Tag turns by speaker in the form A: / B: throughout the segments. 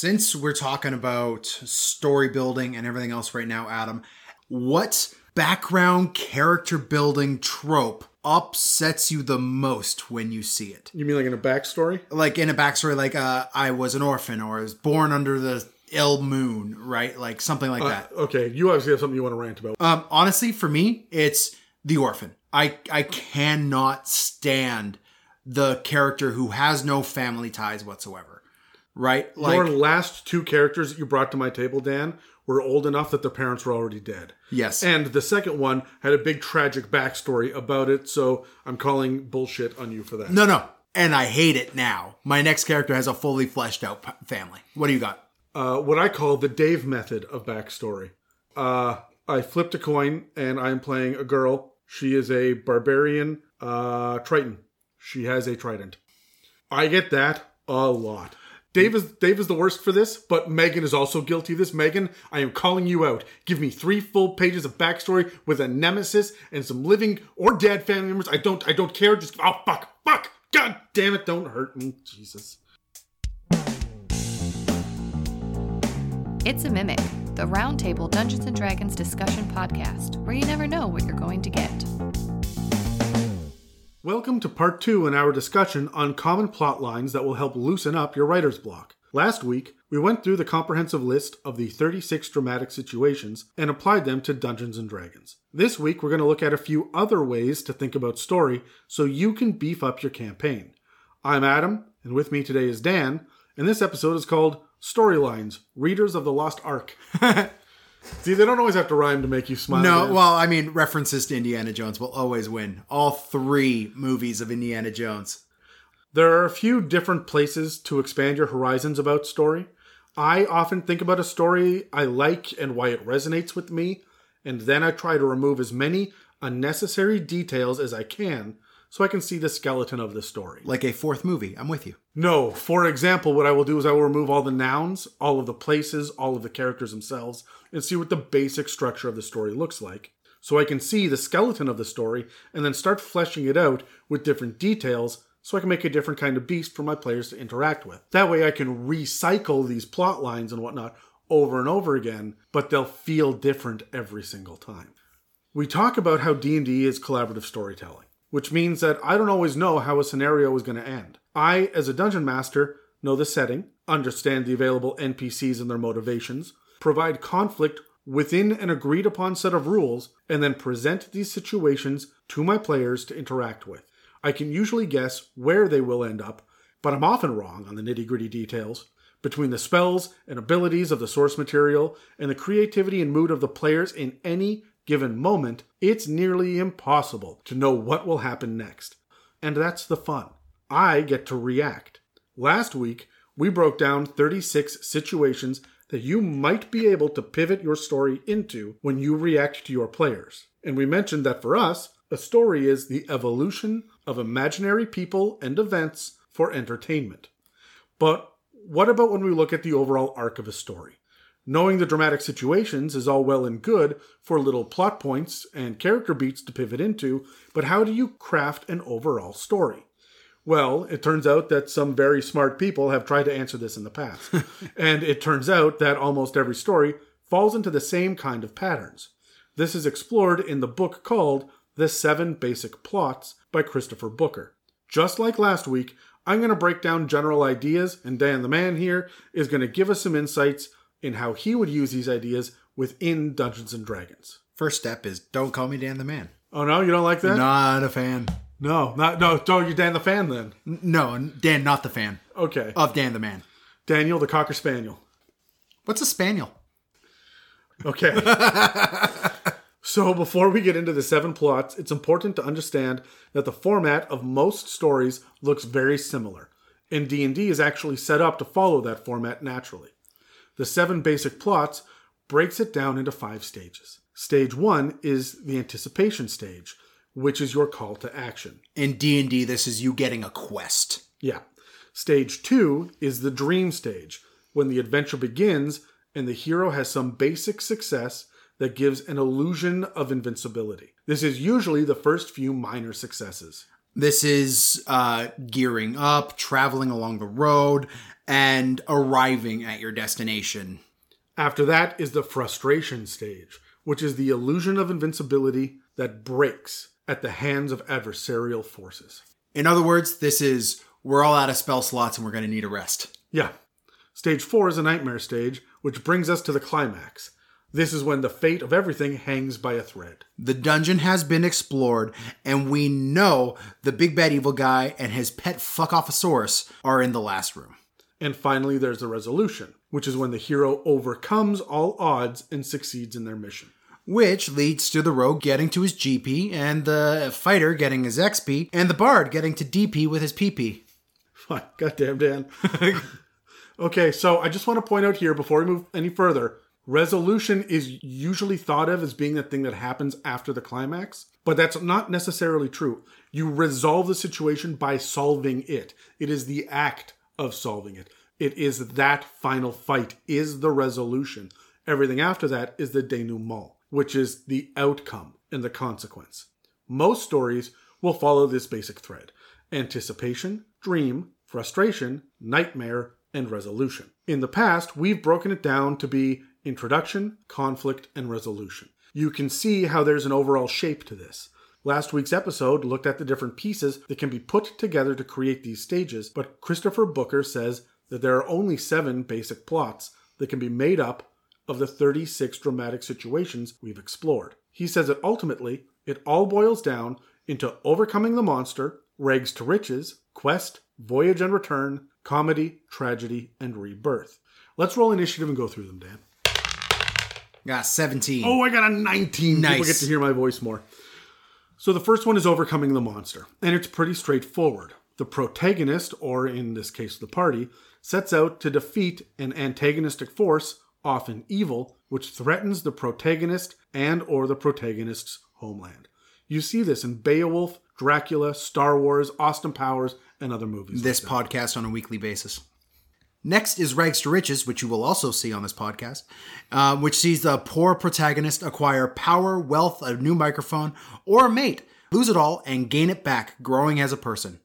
A: Since we're talking about story building and everything else right now, Adam, what background character building trope upsets you the most when you see it?
B: You mean like in a backstory?
A: Like in a backstory, like uh, I was an orphan or I was born under the ill moon, right? Like something like that.
B: Okay, you obviously have something you want to rant about.
A: Um, honestly, for me, it's the orphan. I I cannot stand the character who has no family ties whatsoever. Right? Like
B: Your last two characters that you brought to my table, Dan, were old enough that their parents were already dead.
A: yes.
B: And the second one had a big tragic backstory about it, so I'm calling bullshit on you for that.
A: no, no. And I hate it now. My next character has a fully fleshed out p- family. What do you got?
B: uh, what I call the Dave method of backstory. Uh, I flipped a coin and I'm playing a girl. She is a barbarian uh, Triton. She has a trident. I get that a lot. Dave is Dave is the worst for this, but Megan is also guilty of this. Megan, I am calling you out. Give me three full pages of backstory with a nemesis and some living or dead family members. I don't I don't care. Just oh fuck fuck god damn it! Don't hurt me, Jesus.
C: It's a Mimic, the Roundtable Dungeons and Dragons discussion podcast, where you never know what you're going to get.
B: Welcome to part two in our discussion on common plot lines that will help loosen up your writer's block. Last week, we went through the comprehensive list of the 36 dramatic situations and applied them to Dungeons and Dragons. This week, we're going to look at a few other ways to think about story so you can beef up your campaign. I'm Adam, and with me today is Dan, and this episode is called Storylines Readers of the Lost Ark. See, they don't always have to rhyme to make you smile.
A: No,
B: Dan.
A: well, I mean, references to Indiana Jones will always win. All three movies of Indiana Jones.
B: There are a few different places to expand your horizons about story. I often think about a story I like and why it resonates with me, and then I try to remove as many unnecessary details as I can so I can see the skeleton of the story.
A: Like a fourth movie. I'm with you.
B: No, for example, what I will do is I will remove all the nouns, all of the places, all of the characters themselves, and see what the basic structure of the story looks like. So I can see the skeleton of the story and then start fleshing it out with different details so I can make a different kind of beast for my players to interact with. That way I can recycle these plot lines and whatnot over and over again, but they'll feel different every single time. We talk about how D&D is collaborative storytelling, which means that I don't always know how a scenario is going to end. I, as a dungeon master, know the setting, understand the available NPCs and their motivations, provide conflict within an agreed upon set of rules, and then present these situations to my players to interact with. I can usually guess where they will end up, but I'm often wrong on the nitty gritty details. Between the spells and abilities of the source material and the creativity and mood of the players in any given moment, it's nearly impossible to know what will happen next. And that's the fun. I get to react. Last week, we broke down 36 situations that you might be able to pivot your story into when you react to your players. And we mentioned that for us, a story is the evolution of imaginary people and events for entertainment. But what about when we look at the overall arc of a story? Knowing the dramatic situations is all well and good for little plot points and character beats to pivot into, but how do you craft an overall story? Well, it turns out that some very smart people have tried to answer this in the past. and it turns out that almost every story falls into the same kind of patterns. This is explored in the book called The Seven Basic Plots by Christopher Booker. Just like last week, I'm going to break down general ideas, and Dan the Man here is going to give us some insights in how he would use these ideas within Dungeons and Dragons.
A: First step is don't call me Dan the Man.
B: Oh no, you don't like that?
A: Not a fan.
B: No, not no. Don't you Dan the fan then?
A: N- No, Dan, not the fan
B: Okay,
A: of Dan the Man.
B: Daniel the Cocker Spaniel.
A: What's a spaniel?
B: Okay. so before we get into the seven plots, it's important to understand that the format of most stories looks very similar, and D&D is actually set up to follow that format naturally. The seven basic plots breaks it down into five stages. Stage 1 is the anticipation stage, which is your call to action.
A: In D&D, this is you getting a quest.
B: Yeah. Stage two is the dream stage, when the adventure begins and the hero has some basic success that gives an illusion of invincibility. This is usually the first few minor successes.
A: This is uh, gearing up, traveling along the road, and arriving at your destination.
B: After that is the frustration stage, which is the illusion of invincibility that breaks at the hands of adversarial forces.
A: In other words, this is we're all out of spell slots and we're going to need a rest.
B: Yeah. Stage four is a nightmare stage, which brings us to the climax. This is when the fate of everything hangs by a thread.
A: The dungeon has been explored, and we know the big bad evil guy and his pet fuckoffosaurus are in the last room.
B: And finally, there's the resolution, which is when the hero overcomes all odds and succeeds in their mission.
A: Which leads to the rogue getting to his GP, and the fighter getting his XP, and the bard getting to DP with his PP.
B: Fine. Goddamn, Dan. okay, so I just want to point out here before we move any further resolution is usually thought of as being the thing that happens after the climax, but that's not necessarily true. You resolve the situation by solving it, it is the act of solving it. It is that final fight, is the resolution. Everything after that is the denouement, which is the outcome and the consequence. Most stories will follow this basic thread anticipation, dream, frustration, nightmare, and resolution. In the past, we've broken it down to be introduction, conflict, and resolution. You can see how there's an overall shape to this. Last week's episode looked at the different pieces that can be put together to create these stages, but Christopher Booker says that there are only seven basic plots that can be made up of the 36 dramatic situations we've explored. He says that ultimately, it all boils down into overcoming the monster, rags to riches, quest, voyage and return, comedy, tragedy, and rebirth. Let's roll initiative and go through them, Dan.
A: Got 17.
B: Oh, I got a 19.
A: Nice.
B: People get to hear my voice more. So the first one is overcoming the monster, and it's pretty straightforward. The protagonist, or in this case the party, sets out to defeat an antagonistic force, often evil, which threatens the protagonist and or the protagonist's homeland. You see this in Beowulf, Dracula, Star Wars, Austin Powers, and other movies.
A: this
B: like
A: podcast on a weekly basis. Next is Rags to Riches, which you will also see on this podcast, uh, which sees the poor protagonist acquire power, wealth, a new microphone, or a mate, lose it all, and gain it back, growing as a person.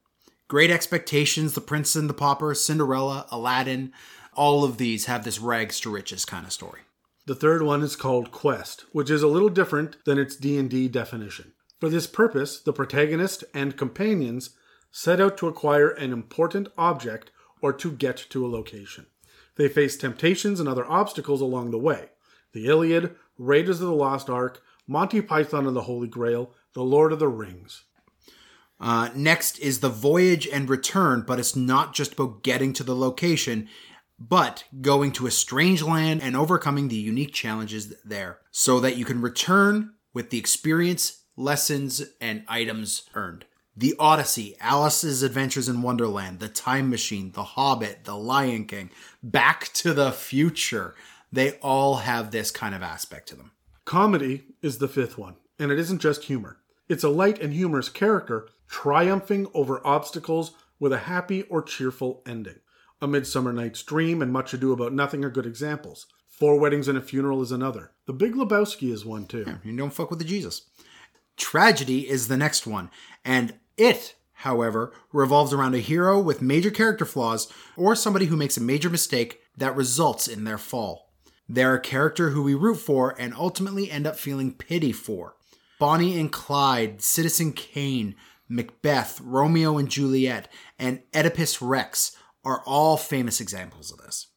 A: Great Expectations, The Prince and the Pauper, Cinderella, Aladdin, all of these have this Rags to Riches kind of story.
B: The third one is called Quest, which is a little different than its D&D definition. For this purpose, the protagonist and companions set out to acquire an important object or to get to a location. They face temptations and other obstacles along the way. The Iliad, Raiders of the Lost Ark, Monty Python and the Holy Grail, The Lord of the Rings.
A: Uh, next is the voyage and return, but it's not just about getting to the location, but going to a strange land and overcoming the unique challenges there so that you can return with the experience, lessons, and items earned. The Odyssey, Alice's Adventures in Wonderland, The Time Machine, The Hobbit, The Lion King, Back to the Future. They all have this kind of aspect to them.
B: Comedy is the fifth one, and it isn't just humor. It's a light and humorous character triumphing over obstacles with a happy or cheerful ending. A Midsummer Night's Dream and Much Ado About Nothing are good examples. Four Weddings and a Funeral is another. The Big Lebowski is one too.
A: You don't fuck with the Jesus. Tragedy is the next one, and it, however, revolves around a hero with major character flaws or somebody who makes a major mistake that results in their fall. They're a character who we root for and ultimately end up feeling pity for. Bonnie and Clyde, Citizen Kane, Macbeth, Romeo and Juliet, and Oedipus Rex are all famous examples of this.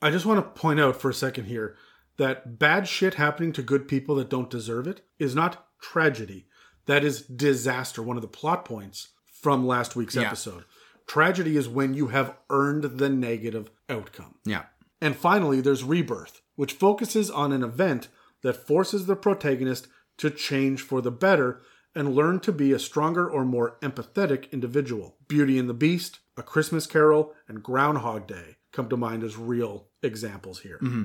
B: I just want to point out for a second here that bad shit happening to good people that don't deserve it is not tragedy. That is disaster, one of the plot points from last week's
A: Yeah.
B: episode. Tragedy is when you have earned the negative outcome.
A: Yeah.
B: And finally, there's Rebirth, which focuses on an event that forces the protagonist to change for the better and learn to be a stronger or more empathetic individual. Beauty and the Beast, A Christmas Carol, and Groundhog Day come to mind as real examples here. Mm-hmm.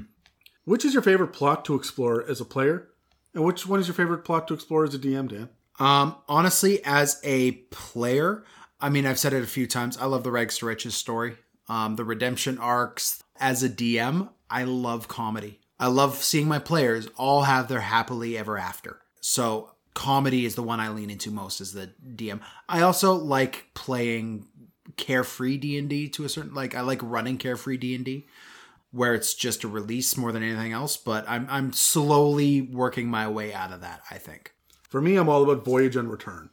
B: Which is your favorite plot to explore as a player? And which one is your favorite plot to explore as a DM, Dan?
A: Um, honestly, as a player, I mean, I've said it a few times. I love the Rags to Riches story, um, the redemption arcs. As a DM, I love comedy. I love seeing my players all have their happily ever after. So comedy is the one I lean into most as the DM. I also like playing carefree D&D to a certain like I like running carefree D&D where it's just a release more than anything else, but I'm I'm slowly working my way out of that, I think.
B: For me, I'm all about Voyage and Return.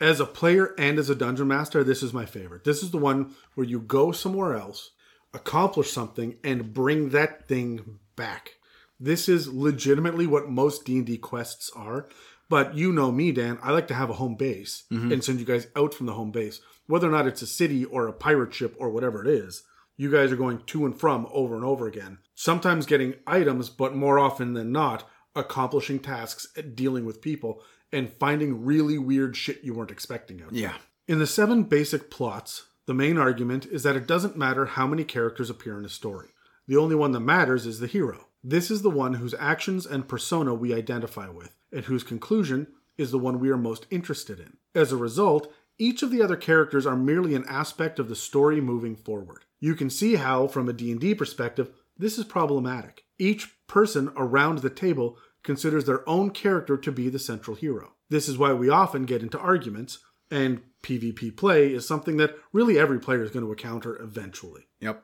B: As a player and as a dungeon master, this is my favorite. This is the one where you go somewhere else, accomplish something, and bring that thing back. This is legitimately what most D&D quests are. But you know me, Dan. I like to have a home base mm-hmm. and send you guys out from the home base, whether or not it's a city or a pirate ship or whatever it is. You guys are going to and from over and over again. Sometimes getting items, but more often than not, accomplishing tasks, dealing with people, and finding really weird shit you weren't expecting there.
A: Yeah.
B: In the seven basic plots, the main argument is that it doesn't matter how many characters appear in a story. The only one that matters is the hero. This is the one whose actions and persona we identify with, and whose conclusion is the one we are most interested in. As a result, each of the other characters are merely an aspect of the story moving forward. You can see how, from a D&D perspective, this is problematic. Each person around the table considers their own character to be the central hero. This is why we often get into arguments, and PvP play is something that really every player is going to encounter eventually.
A: Yep.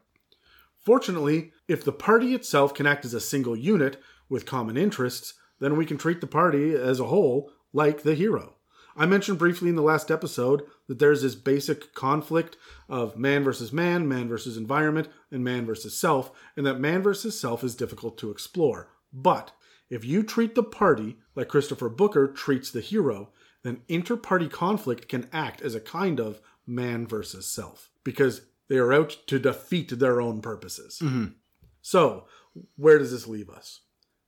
B: Fortunately, if the party itself can act as a single unit with common interests, then we can treat the party as a whole like the hero. I mentioned briefly in the last episode that there's this basic conflict of man versus man, man versus environment, and man versus self, and that man versus self is difficult to explore. But if you treat the party like Christopher Booker treats the hero, then inter-party conflict can act as a kind of man versus self because they are out to defeat their own purposes. Mm-hmm. So, where does this leave us?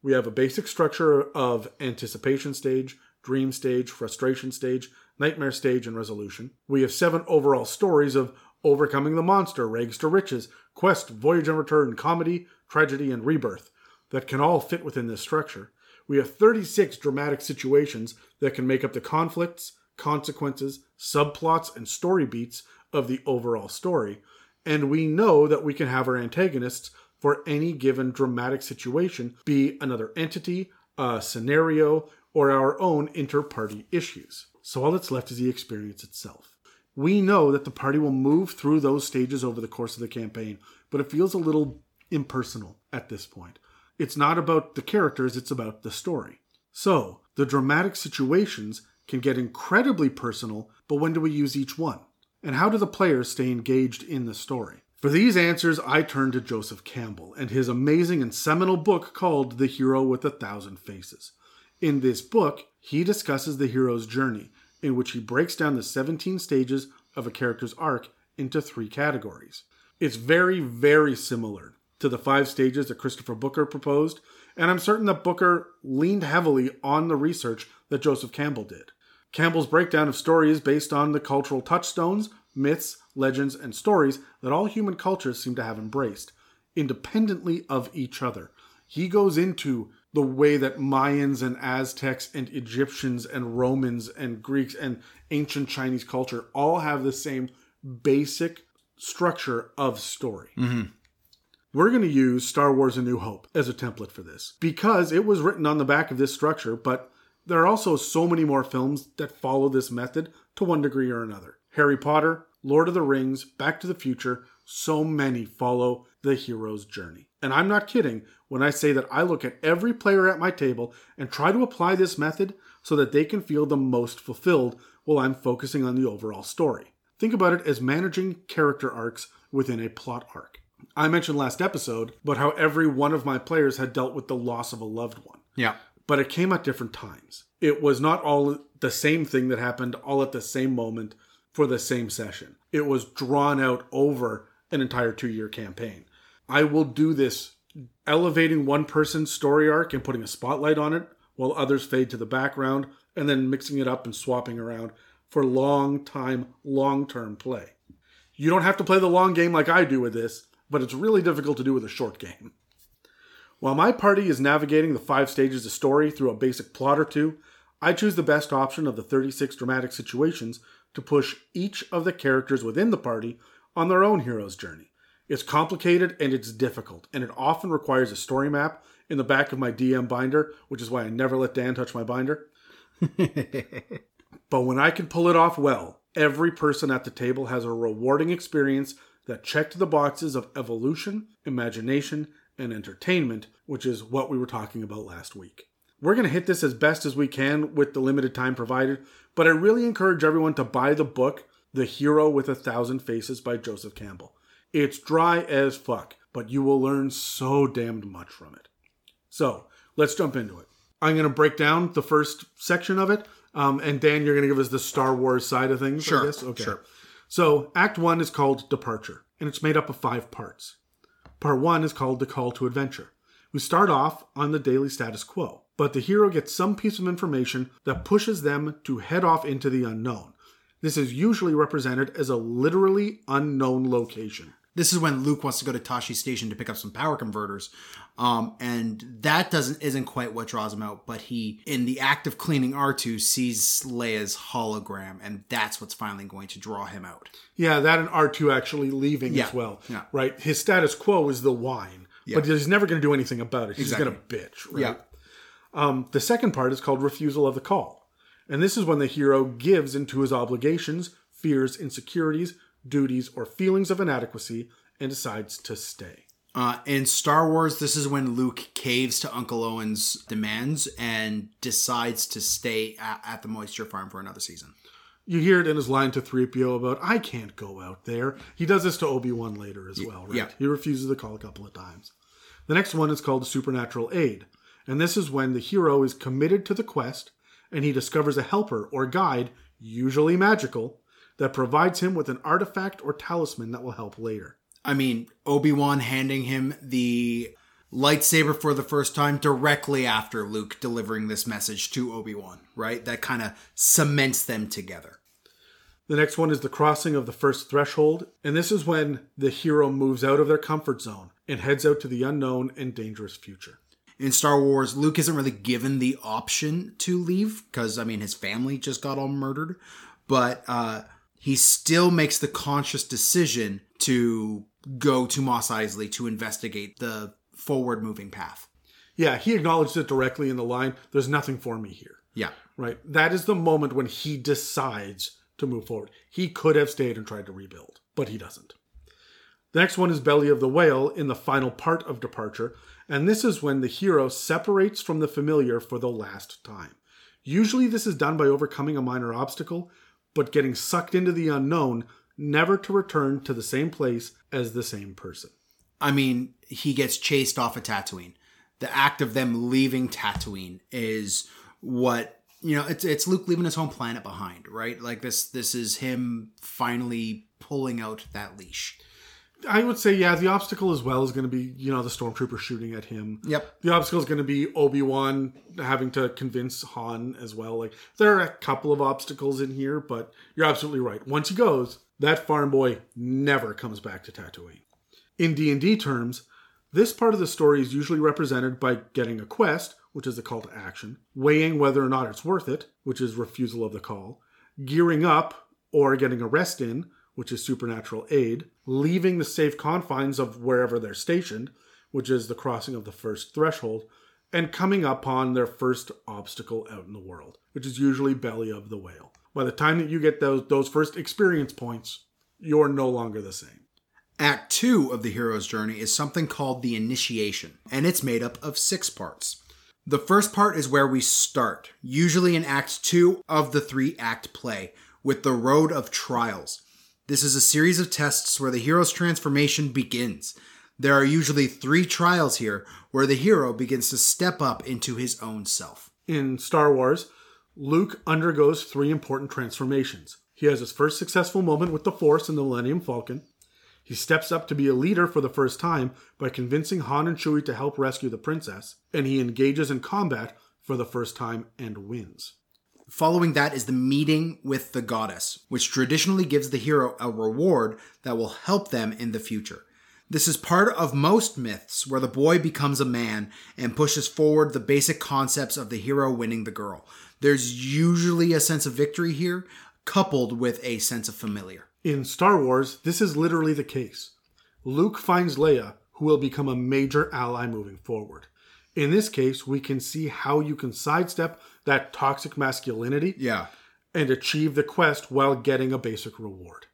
B: We have a basic structure of anticipation stage, dream stage, frustration stage, nightmare stage, and resolution. We have seven overall stories of overcoming the monster, rags to riches, quest, voyage and return, comedy, tragedy, and rebirth that can all fit within this structure. We have 36 dramatic situations that can make up the conflicts, consequences, subplots, and story beats of the overall story. And we know that we can have our antagonists for any given dramatic situation be another entity, a scenario, or our own inter party issues. So all that's left is the experience itself. We know that the party will move through those stages over the course of the campaign, but it feels a little impersonal at this point. It's not about the characters, it's about the story. So, the dramatic situations can get incredibly personal, but when do we use each one? And how do the players stay engaged in the story? For these answers, I turn to Joseph Campbell and his amazing and seminal book called The Hero with a Thousand Faces. In this book, he discusses the hero's journey, in which he breaks down the 17 stages of a character's arc into three categories. It's very, very similar to the five stages that Christopher Booker proposed, and I'm certain that Booker leaned heavily on the research that Joseph Campbell did. Campbell's breakdown of story is based on the cultural touchstones, myths, legends, and stories that all human cultures seem to have embraced, independently of each other. He goes into the way that Mayans and Aztecs and Egyptians and Romans and Greeks and ancient Chinese culture all have the same basic structure of story. Mm-hmm. We're going to use Star Wars A New Hope as a template for this because it was written on the back of this structure, but there are also so many more films that follow this method to one degree or another. Harry Potter, Lord of the Rings, Back to the Future, so many follow the hero's journey. And I'm not kidding when I say that I look at every player at my table and try to apply this method so that they can feel the most fulfilled while I'm focusing on the overall story. Think about it as managing character arcs within a plot arc. I mentioned last episode but how every one of my players had dealt with the loss of a loved one
A: Yeah.
B: but it came at different times. It was not all the same thing that happened all at the same moment for the same session. It was drawn out over an entire two year campaign. I will do this elevating one person's story arc and putting a spotlight on it while others fade to the background and then mixing it up and swapping around for long time, long term play. You don't have to play the long game like I do with this, but it's really difficult to do with a short game. While my party is navigating the five stages of story through a basic plot or two, I choose the best option of the 36 dramatic situations to push each of the characters within the party on their own hero's journey. It's complicated and it's difficult, and it often requires a story map in the back of my DM binder, which is why I never let Dan touch my binder. but when I can pull it off well, every person at the table has a rewarding experience that checked the boxes of evolution, imagination, and entertainment, which is what we were talking about last week. We're going to hit this as best as we can with the limited time provided, but I really encourage everyone to buy the book, The Hero with a Thousand Faces by Joseph Campbell. It's dry as fuck, but you will learn so damned much from it. So, let's jump into it. I'm going to break down the first section of it, um, and Dan, you're going to give us the Star Wars side of things,
A: Sure?
B: Okay.
A: sure.
B: So, Act 1 is called Departure, and it's made up of five parts. Part 1 is called The Call to Adventure. We start off on the daily status quo, but the hero gets some piece of information that pushes them to head off into the unknown. This is usually represented as a literally unknown location.
A: This is when Luke wants to go to Tosche Station to pick up some power converters, um, and that doesn't isn't quite what draws him out. But he, in the act of cleaning R2, sees Leia's hologram, and that's what's finally going to draw him out.
B: Yeah, that and R2 actually leaving
A: Yeah,
B: as well.
A: yeah.
B: Right? His status quo is the whine, but he's never going to do anything about it. He's
A: Exactly.
B: going to bitch. Right?
A: Yeah.
B: Um, the second part is called refusal of the call. And this is when the hero gives into his obligations, fears, insecurities, duties, or feelings of inadequacy and decides to stay.
A: Uh, in Star Wars, this is when Luke caves to Uncle Owen's demands and decides to stay at, at the Moisture Farm for another season.
B: You hear it in his line to 3PO about, I can't go out there. He does this to Obi Wan later as well, right?
A: yeah.
B: He refuses the call a couple of times. The next one is called Supernatural Aid. And this is when the hero is committed to the quest and he discovers a helper or guide, usually magical, that provides him with an artifact or talisman that will help later.
A: I mean, Obi Wan handing him the lightsaber for the first time directly after Luke delivering this message to Obi Wan, right? That kind of cements them together.
B: The next one is the crossing of the first threshold, and this is when the hero moves out of their comfort zone and heads out to the unknown and dangerous future.
A: In Star Wars, Luke isn't really given the option to leave because, I mean, his family just got all murdered, but uh, he still makes the conscious decision to go to Mos Eisley to investigate the forward moving path.
B: Yeah, he acknowledged it directly in the line there's nothing for me here.
A: Yeah.
B: Right? That is the moment when he decides to move forward. He could have stayed and tried to rebuild, but he doesn't. The next one is Belly of the Whale in the final part of Departure, and this is when the hero separates from the familiar for the last time. Usually, this is done by overcoming a minor obstacle, but getting sucked into the unknown, never to return to the same place as the same person.
A: I mean, he gets chased off of Tatooine. The act of them leaving Tatooine is what you know. It's it's Luke leaving his home planet behind, right? Like this. This is him finally pulling out that leash.
B: I would say, yeah, the obstacle as well is going to be, you know, the stormtrooper shooting at him.
A: Yep.
B: The obstacle is going to be Obi Wan having to convince Han as well. Like there are a couple of obstacles in here, but you're absolutely right. Once he goes, that farm boy never comes back to Tatooine. In D and D terms, this part of the story is usually represented by getting a quest, which is a call to action, weighing whether or not it's worth it, which is refusal of the call, gearing up or getting a rest in, which is supernatural aid, leaving the safe confines of wherever they're stationed, which is the crossing of the first threshold, and coming upon their first obstacle out in the world, which is usually belly of the whale. By the time that you get those those first experience points, you're no longer the same.
A: Act two of the hero's journey is something called the initiation, and it's made up of six parts. The first part is where we start, usually in Act two of the three act play, with the Road of Trials. This is a series of tests where the hero's transformation begins. There are usually three trials here where the hero begins to step up into his own self.
B: In Star Wars, Luke undergoes three important transformations. He has his first successful moment with the Force in the Millennium Falcon. He steps up to be a leader for the first time by convincing Han and Chewie to help rescue the princess, and he engages in combat for the first time and wins.
A: Following that is the meeting with the goddess, which traditionally gives the hero a reward that will help them in the future. This is part of most myths where the boy becomes a man and pushes forward the basic concepts of the hero winning the girl. There's usually a sense of victory here, coupled with a sense of familiar.
B: In Star Wars, this is literally the case. Luke finds Leia, who will become a major ally moving forward. In this case, we can see how you can sidestep that toxic masculinity
A: Yeah.
B: and achieve the quest while getting a basic reward.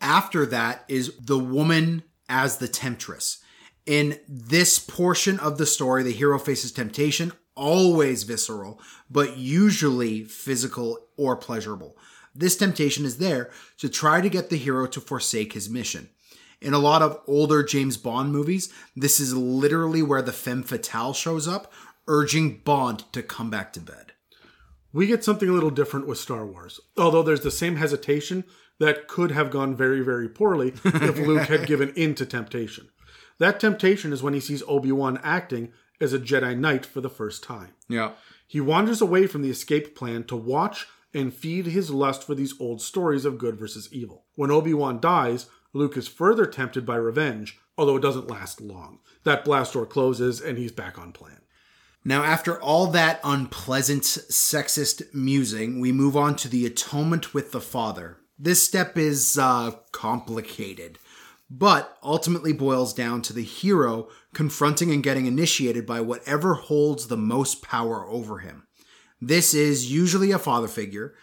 A: After that is the woman as the temptress. In this portion of the story, the hero faces temptation, always visceral, but usually physical or pleasurable. This temptation is there to try to get the hero to forsake his mission. In a lot of older James Bond movies, this is literally where the femme fatale shows up, urging Bond to come back to bed.
B: We get something a little different with Star Wars, although there's the same hesitation that could have gone very, very poorly if Luke had given in to temptation. That temptation is when he sees Obi Wan acting as a Jedi Knight for the first time.
A: Yeah.
B: He wanders away from the escape plan to watch and feed his lust for these old stories of good versus evil. When Obi Wan dies, Luke is further tempted by revenge, although it doesn't last long. That blast door closes and he's back on plan.
A: Now, after all that unpleasant sexist musing, we move on to the atonement with the Father. This step is uh, complicated, but ultimately boils down to the hero confronting and getting initiated by whatever holds the most power over him. This is usually a father figure,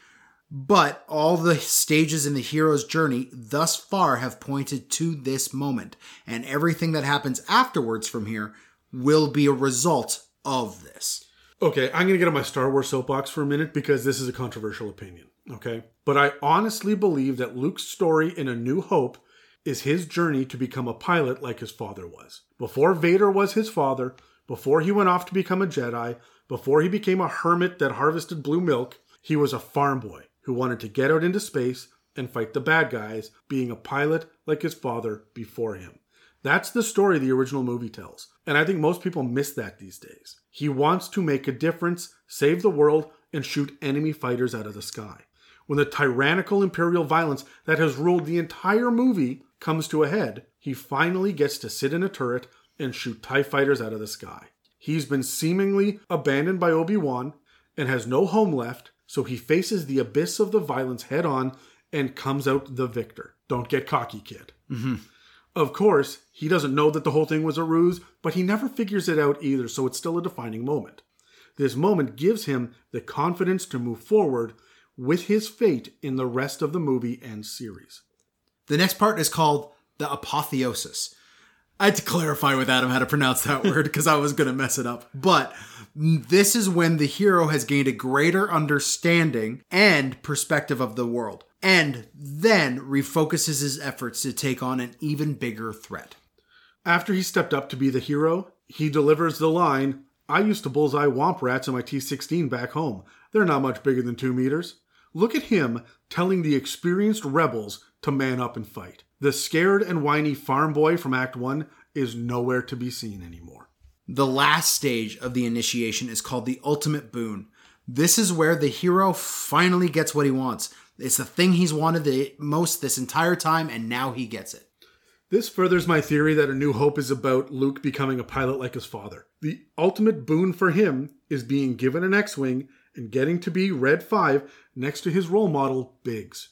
A: but all the stages in the hero's journey thus far have pointed to this moment, and everything that happens afterwards from here will be a result of this.
B: Okay, I'm going to get on my Star Wars soapbox for a minute because this is a controversial opinion. Okay. But I honestly believe that Luke's story in A New Hope is his journey to become a pilot like his father was. Before Vader was his father, before he went off to become a Jedi, before he became a hermit that harvested blue milk, he was a farm boy who wanted to get out into space and fight the bad guys, being a pilot like his father before him. That's the story the original movie tells. And I think most people miss that these days. He wants to make a difference, save the world, and shoot enemy fighters out of the sky. When the tyrannical imperial violence that has ruled the entire movie comes to a head, he finally gets to sit in a turret and shoot TIE fighters out of the sky. He's been seemingly abandoned by Obi Wan and has no home left, so he faces the abyss of the violence head on and comes out the victor. Don't get cocky, kid. Mm-hmm. Of course, he doesn't know that the whole thing was a ruse, but he never figures it out either, so it's still a defining moment. This moment gives him the confidence to move forward with his fate in the rest of the movie and series.
A: The next part is called the apotheosis. I had to clarify with Adam how to pronounce that word because I was going to mess it up. But this is when the hero has gained a greater understanding and perspective of the world, and then refocuses his efforts to take on an even bigger threat.
B: After he stepped up to be the hero, he delivers the line I used to bullseye womp rats in my T 16 back home. They're not much bigger than two meters. Look at him telling the experienced rebels to man up and fight. The scared and whiny farm boy from Act 1 is nowhere to be seen anymore.
A: The last stage of the initiation is called the ultimate boon. This is where the hero finally gets what he wants. It's the thing he's wanted the most this entire time, and now he gets it.
B: This furthers my theory that A New Hope is about Luke becoming a pilot like his father. The ultimate boon for him is being given an X Wing and getting to be Red 5 next to his role model, Biggs.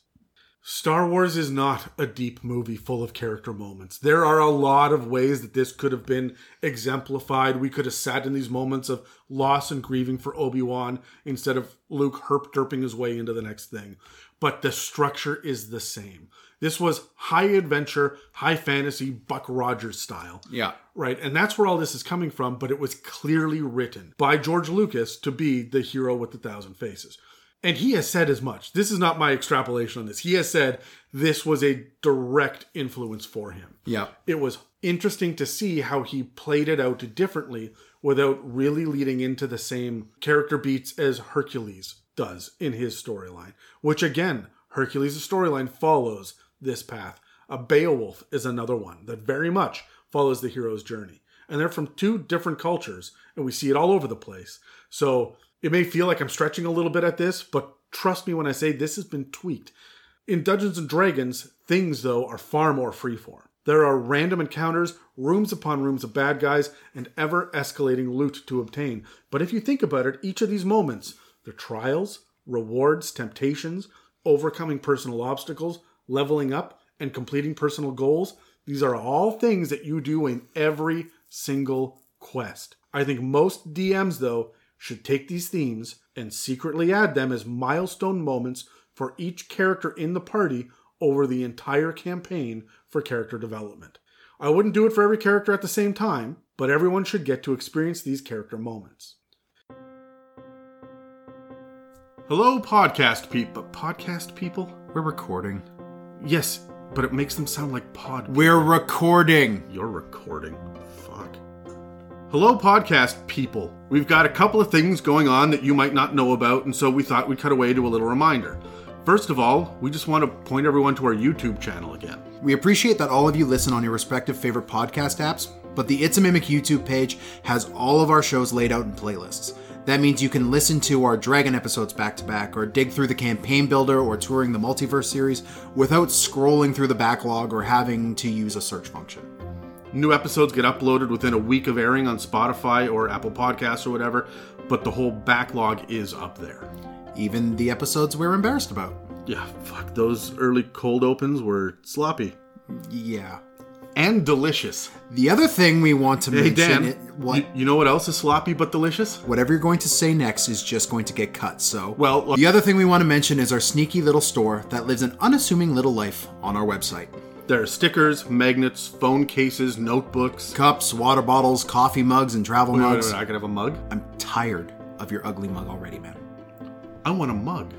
B: Star Wars is not a deep movie full of character moments. There are a lot of ways that this could have been exemplified. We could have sat in these moments of loss and grieving for Obi Wan instead of Luke herp derping his way into the next thing. But the structure is the same. This was high adventure, high fantasy, Buck Rogers style.
A: Yeah.
B: Right, and that's where all this is coming from, but it was clearly written by George Lucas to be the hero with the thousand faces. And he has said as much. This is not my extrapolation on this. He has said this was a direct influence for him.
A: Yeah.
B: It was interesting to see how he played it out differently without really leading into the same character beats as Hercules does in his storyline, which again, Hercules' storyline follows this path. A Beowulf is another one that very much follows the hero's journey. And they're from two different cultures, and we see it all over the place. So it may feel like I'm stretching a little bit at this, but trust me when I say this has been tweaked. In Dungeons and Dragons, things though are far more freeform. There are random encounters, rooms upon rooms of bad guys, and ever escalating loot to obtain. But if you think about it, each of these moments, they're trials, rewards, temptations, overcoming personal obstacles, leveling up, and completing personal goals. These are all things that you do in every single quest. I think most DMs, though, should take these themes and secretly add them as milestone moments for each character in the party over the entire campaign for character development. I wouldn't do it for every character at the same time, but everyone should get to experience these character moments. Hello, podcast people. Podcast people?
A: We're recording.
B: Yes, but it makes them sound like pod.
A: We're recording.
B: You're recording. Fuck. Hello, podcast people. We've got a couple of things going on that you might not know about, and so we thought we'd cut away to a little reminder. First of all, we just want to point everyone to our YouTube channel again.
A: We appreciate that all of you listen on your respective favorite podcast apps, but the It's a Mimic YouTube page has all of our shows laid out in playlists. That means you can listen to our Dragon episodes back to back, or dig through the campaign builder or touring the multiverse series without scrolling through the backlog or having to use a search function.
B: New episodes get uploaded within a week of airing on Spotify or Apple Podcasts or whatever, but the whole backlog is up there.
A: Even the episodes we're embarrassed about.
B: Yeah, fuck, those early cold opens were sloppy.
A: Yeah.
B: And delicious.
A: The other thing we want to
B: Hey,
A: mention
B: Dan,
A: it, what
B: You, you know what else is sloppy but delicious?
A: whatever you're going to say next is just going to get cut. So,
B: Well,
A: the other thing we want to mention is our sneaky little store that lives an unassuming little life on our website.
B: There are stickers, magnets, phone cases, notebooks.
A: Cups, water bottles, coffee mugs, and travel
B: Wait, wait,
A: mugs.
B: wait, I could have a mug?
A: I'm tired of your ugly mug already, man.
B: I want a mug.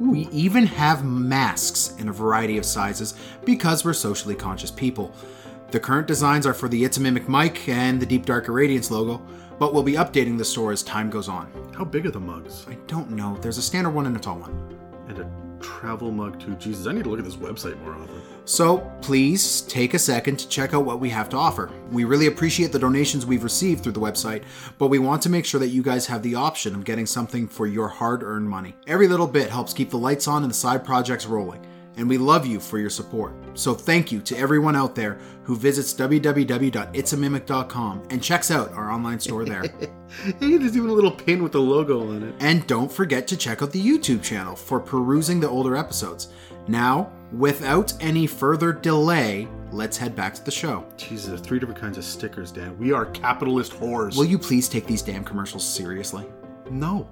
A: We even have masks in a variety of sizes because we're socially conscious people. The current designs are for the It's a Mimic mic and the Deep Dark Irradiance logo, but we'll be updating the store as time goes on.
B: How big are the mugs?
A: I don't know. There's a standard one and a tall one.
B: And a travel mug too. Jesus, I need to look at this website more often.
A: So please take a second to check out what we have to offer. We really appreciate the donations we've received through the website, but we want to make sure that you guys have the option of getting something for your hard earned money. Every little bit helps keep the lights on and the side projects rolling, and we love you for your support. So thank you to everyone out there who visits www.itsamimic.com and checks out our online store there.
B: Hey, there's even a little pin with the logo on it.
A: And don't forget to check out the YouTube channel for perusing the older episodes. Now, without any further delay, let's head back to the show.
B: Jesus, there's three different kinds of stickers, Dan. We are capitalist whores.
A: Will you please take these damn commercials seriously?
B: No.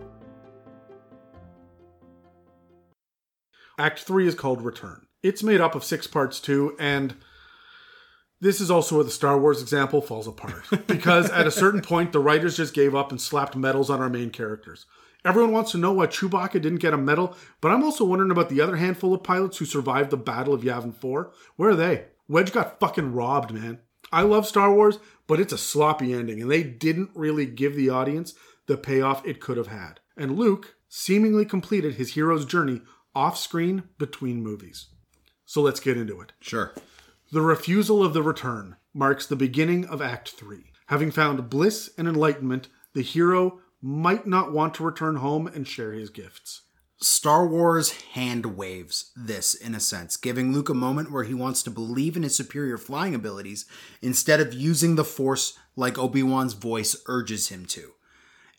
B: Act 3 is called Return. It's made up of six parts too, and this is also where the Star Wars example falls apart. because at a certain point, the writers just gave up and slapped medals on our main characters. Everyone wants to know why Chewbacca didn't get a medal, but I'm also wondering about the other handful of pilots who survived the Battle of Yavin 4. Where are they? Wedge got fucking robbed, man. I love Star Wars, but it's a sloppy ending, and they didn't really give the audience the payoff it could have had. And Luke seemingly completed his hero's journey off screen between movies. So let's get into it.
A: Sure.
B: The refusal of the return marks the beginning of Act 3. Having found bliss and enlightenment, the hero might not want to return home and share his gifts.
A: Star Wars hand waves this in a sense, giving Luke a moment where he wants to believe in his superior flying abilities instead of using the Force like Obi Wan's voice urges him to.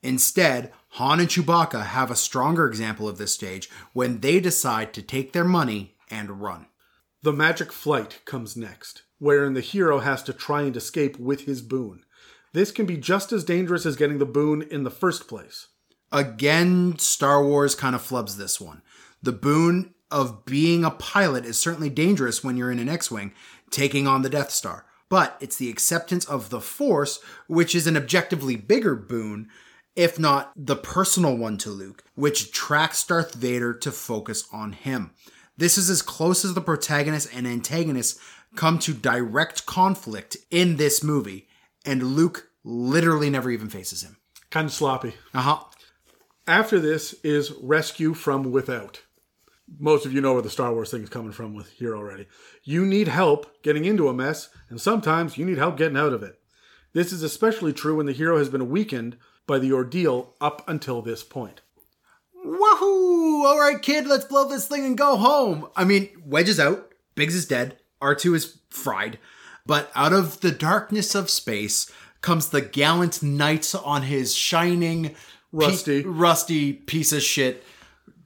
A: Instead, Han and Chewbacca have a stronger example of this stage when they decide to take their money and run.
B: The magic flight comes next, wherein the hero has to try and escape with his boon. This can be just as dangerous as getting the boon in the first place.
A: Again, Star Wars kind of flubs this one. The boon of being a pilot is certainly dangerous when you're in an X Wing taking on the Death Star, but it's the acceptance of the Force, which is an objectively bigger boon, if not the personal one to Luke, which tracks Darth Vader to focus on him. This is as close as the protagonist and antagonist come to direct conflict in this movie, and Luke literally never even faces him.
B: Kind of sloppy.
A: Uh huh.
B: After this is Rescue from Without. Most of you know where the Star Wars thing is coming from with here already. You need help getting into a mess, and sometimes you need help getting out of it. This is especially true when the hero has been weakened by the ordeal up until this point.
A: Wahoo! All right, kid, let's blow this thing and go home. I mean, Wedge is out, Biggs is dead, R2 is fried, but out of the darkness of space comes the gallant knight on his shining,
B: Rusty.
A: pe- rusty piece of shit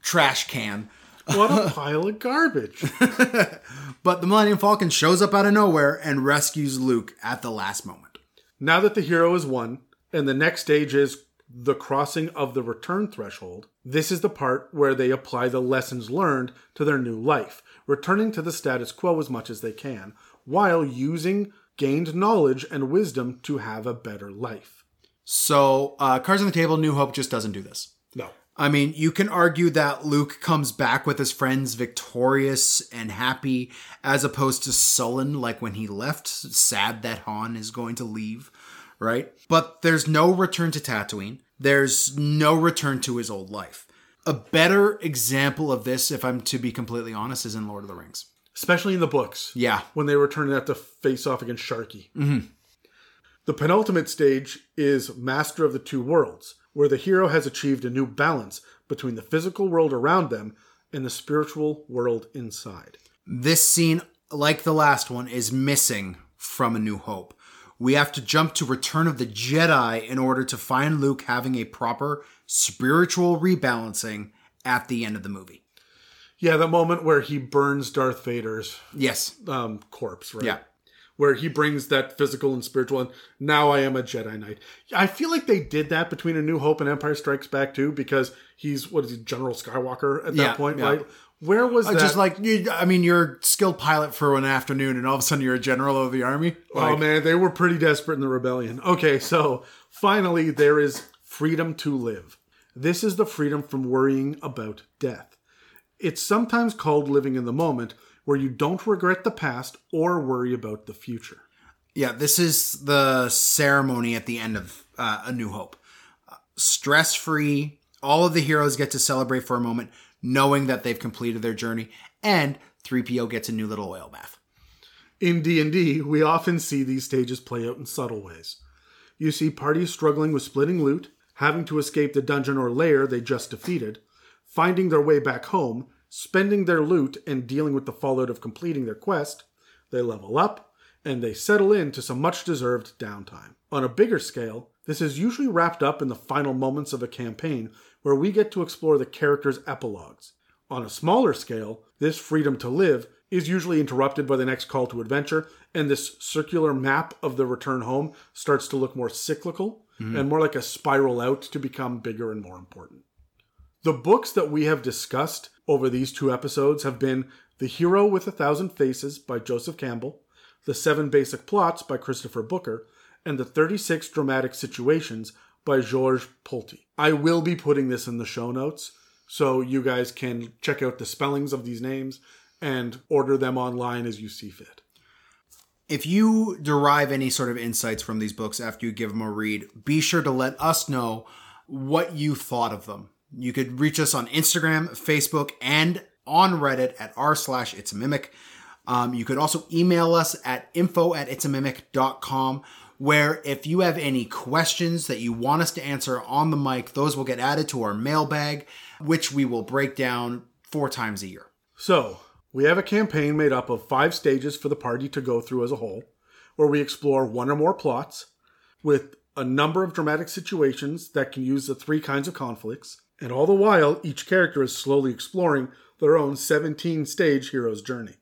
A: trash can.
B: What a pile of garbage.
A: But the Millennium Falcon shows up out of nowhere and rescues Luke at the last moment.
B: Now that the hero has won, And the next stage is the crossing of the return threshold. This is the part where they apply the lessons learned to their new life, returning to the status quo as much as they can, while using gained knowledge and wisdom to have a better life.
A: So, uh, Cards on the Table, New Hope just doesn't do this.
B: No.
A: I mean, you can argue that Luke comes back with his friends victorious and happy, as opposed to sullen, like when he left, sad that Han is going to leave, right? But there's no return to Tatooine. There's no return to his old life. A better example of this, if I'm to be completely honest, is in Lord of the Rings.
B: Especially in the books.
A: Yeah.
B: When they were turning return to face off against Sharkey. Mm-hmm. The penultimate stage is Master of the Two Worlds, where the hero has achieved a new balance between the physical world around them and the spiritual world inside.
A: This scene, like the last one, is missing from A New Hope. We have to jump to Return of the Jedi in order to find Luke having a proper spiritual rebalancing at the end of the movie.
B: Yeah, the moment where he burns Darth Vader's
A: Yes.
B: um, corpse, right?
A: Yeah.
B: Where he brings that physical and spiritual, and now I am a Jedi Knight. I feel like they did that between A New Hope and Empire Strikes Back too, because he's what is he, General Skywalker at that
A: Yeah,
B: point,
A: yeah.
B: right? Where was
A: Uh,
B: that?
A: Just like, you- I mean, you're a skilled pilot for an afternoon and all of a sudden you're a general of the army.
B: oh man, they were pretty desperate in the rebellion. Okay, so finally there is freedom to live. This is the freedom from worrying about death. It's sometimes called living in the moment, where you don't regret the past or worry about the future.
A: Yeah, this is the ceremony at the end of uh, A New Hope. Uh, Stress free, all of the heroes get to celebrate for a moment, knowing that they've completed their journey, and 3PO gets a new little oil bath.
B: In D&D, we often see these stages play out in subtle ways. You see parties struggling with splitting loot, having to escape the dungeon or lair they just defeated, finding their way back home, spending their loot and dealing with the fallout of completing their quest. They level up and they settle into some much deserved downtime. On a bigger scale, this is usually wrapped up in the final moments of a campaign where we get to explore the characters' epilogues. On a smaller scale, this freedom to live is usually interrupted by the next call to adventure, and this circular map of the return home starts to look more cyclical mm-hmm. and more like a spiral out to become bigger and more important. The books that we have discussed over these two episodes have been The Hero with a Thousand Faces by Joseph Campbell, The Seven Basic Plots by Christopher Booker, and The 36 Dramatic Situations by Georges Polti. I will be putting this in the show notes so you guys can check out the spellings of these names and order them online as you see fit.
A: If you derive any sort of insights from these books after you give them a read, be sure to let us know what you thought of them. You could reach us on Instagram, Facebook, and on Reddit at r slash it's a mimic. Um, you could also email us at info at it's a mimic.com where if you have any questions that you want us to answer on the mic, those will get added to our mailbag, which we will break down four times a year.
B: So, we have a campaign made up of five stages for the party to go through as a whole, where we explore one or more plots with a number of dramatic situations that can use the three kinds of conflicts, and all the while, each character is slowly exploring their own 17 stage hero's journey.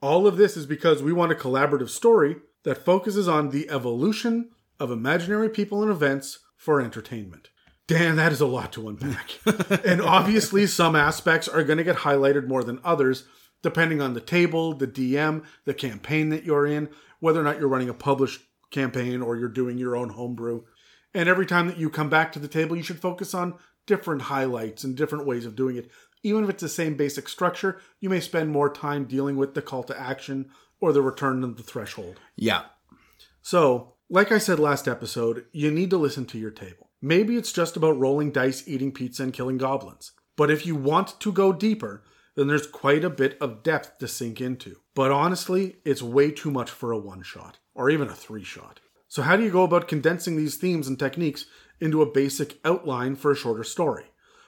B: All of this is because we want a collaborative story that focuses on the evolution of imaginary people and events for entertainment. Dan, that is a lot to unpack. and obviously, some aspects are going to get highlighted more than others, depending on the table, the DM, the campaign that you're in, whether or not you're running a published campaign or you're doing your own homebrew. And every time that you come back to the table, you should focus on different highlights and different ways of doing it. Even if it's the same basic structure, you may spend more time dealing with the call to action or the return of the threshold.
A: Yeah.
B: So, like I said last episode, you need to listen to your table. Maybe it's just about rolling dice, eating pizza, and killing goblins. But if you want to go deeper, then there's quite a bit of depth to sink into. But honestly, it's way too much for a one shot, or even a three shot. So, how do you go about condensing these themes and techniques into a basic outline for a shorter story?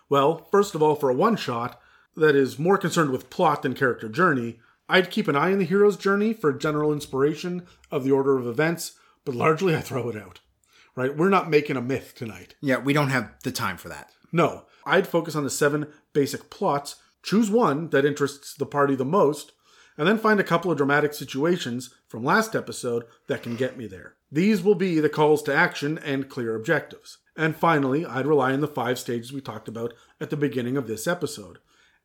B: Well, first of all, for a one shot that is more concerned with plot than character journey, I'd keep an eye on the hero's journey for general inspiration of the order of events, but largely I throw it out. Right? We're not making a myth tonight.
A: Yeah, we don't have the time for that.
B: No, I'd focus on the seven basic plots, choose one that interests the party the most, and then find a couple of dramatic situations from last episode that can get me there. These will be the calls to action and clear objectives. And finally, I'd rely on the five stages we talked about at the beginning of this episode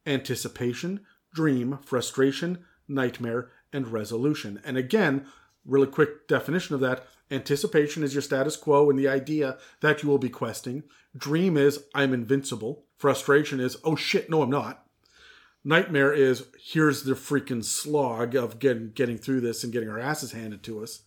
B: anticipation, dream, frustration, nightmare, and resolution. And again, really quick definition of that anticipation is your status quo and the idea that you will be questing. Dream is I'm invincible. Frustration is oh shit, no, I'm not. Nightmare is here's the freaking slog of getting getting through this and getting our asses handed to us.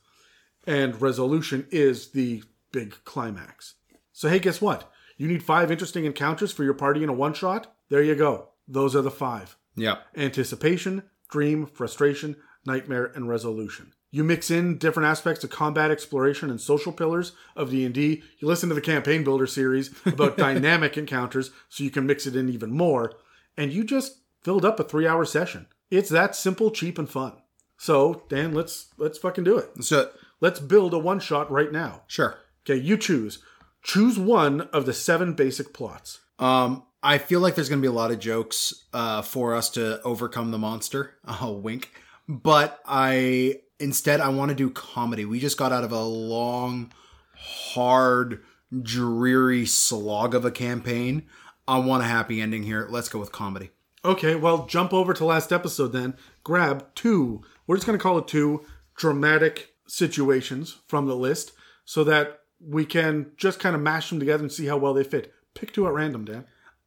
B: And resolution is the big climax. So hey, guess what? You need five interesting encounters for your party in a one shot? There you go. Those are the five
A: Yeah.
B: anticipation, dream, frustration, nightmare, and resolution. You mix in different aspects of combat exploration and social pillars of D&D. You listen to the campaign builder series about dynamic encounters so you can mix it in even more and you just filled up a 3-hour session. It's that simple, cheap and fun. So, Dan, let's let's fucking do it.
A: So
B: Let's build a one shot right now.
A: sure.
B: Okay, you choose. Choose one of the seven basic plots.
A: Um, I feel like there's going to be a lot of jokes uh, for us to overcome the monster. Oh, wink. But I instead I want to do comedy. We just got out of a long, hard, dreary slog of a campaign. I want a happy ending here. Let's go with comedy.
B: Okay, well, jump over to last episode then. Grab two. We're just going to call it two dramatic situations from the list so that we can just kind of mash them together and see how well they fit. Pick two at random, Dan.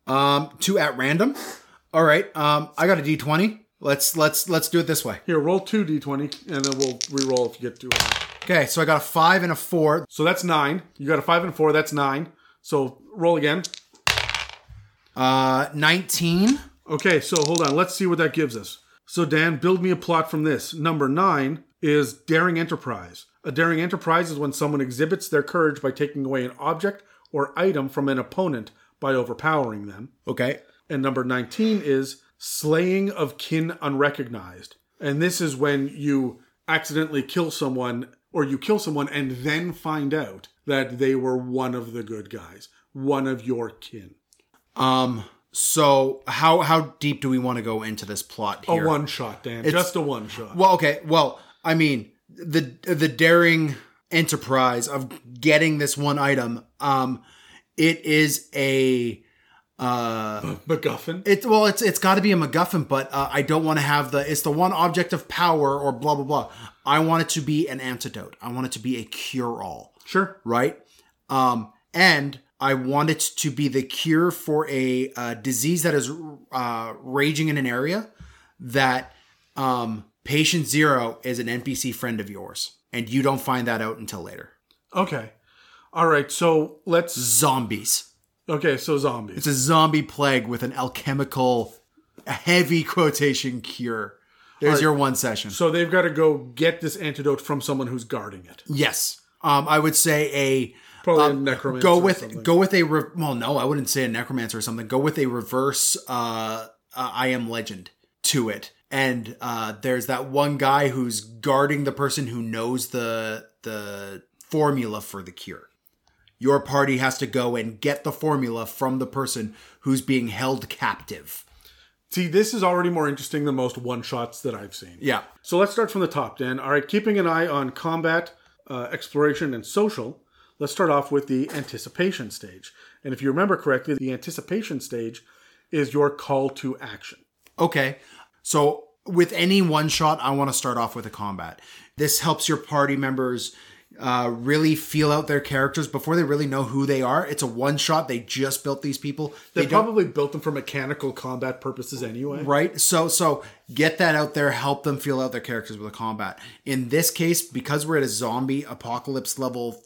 A: Um, two at random. All right. Um, I got a d20. Let's let's let's do it this way.
B: Here, roll two d20 and then we'll re-roll if you get high.
A: Okay, so I got a five and a four.
B: So that's nine. You got a five and four. That's nine. So roll again.
A: Uh, nineteen.
B: Okay, so hold on. Let's see what that gives us. So, Dan, build me a plot from this. Number nine is daring enterprise. A daring enterprise is when someone exhibits their courage by taking away an object or item from an opponent by overpowering them.
A: Okay.
B: And number 19 is slaying of kin unrecognized. And this is when you accidentally kill someone or you kill someone and then find out that they were one of the good guys, one of your kin.
A: Um. So how how deep do we want to go into this plot
B: A one shot, Dan. Just a one shot.
A: Well, okay. Well, I mean, the the daring enterprise of getting this one item. Um, it is a uh,
B: MacGuffin.
A: It's well, it's it's got to be a MacGuffin, but uh, I don't want to have the it's the one object of power or blah blah blah. I want it to be an antidote. I want it to be a cure all.
B: Sure.
A: right? Um, and I want it to be the cure for a uh, disease that is uh, raging in an area that um, patient zero is an NPC friend of yours, and you don't find that out until later.
B: Okay. All right. So let's.
A: Zombies.
B: Okay. So zombies.
A: It's a zombie plague with an alchemical, heavy quotation cure. There's your one session.
B: So they've got to go get this antidote from someone who's guarding it.
A: Yes. Um, I would say a
B: Probably
A: Um,
B: a necromancer.
A: go with go with a re- well no i wouldn't say a necromancer or something go with a reverse uh, uh i am legend to it and uh there's that one guy who's guarding the person who knows the the formula for the cure your party has to go and get the formula from the person who's being held captive
B: See, this is already more interesting than most one shots that I've seen.
A: yeah
B: So let's start from the top, Dan. All right. Keeping an eye on combat, uh, exploration, and social. Let's start off with the anticipation stage. And if you remember correctly, the anticipation stage is your call to action.
A: Okay. So with any one shot, I want to start off with a combat. This helps your party members uh, really feel out their characters before they really know who they are. It's a one shot. They just built these people.
B: They,
A: They,
B: probably built them for mechanical combat purposes anyway.
A: right. So so get that out there. Help them feel out their characters with a combat. In this case, because we're at a zombie apocalypse level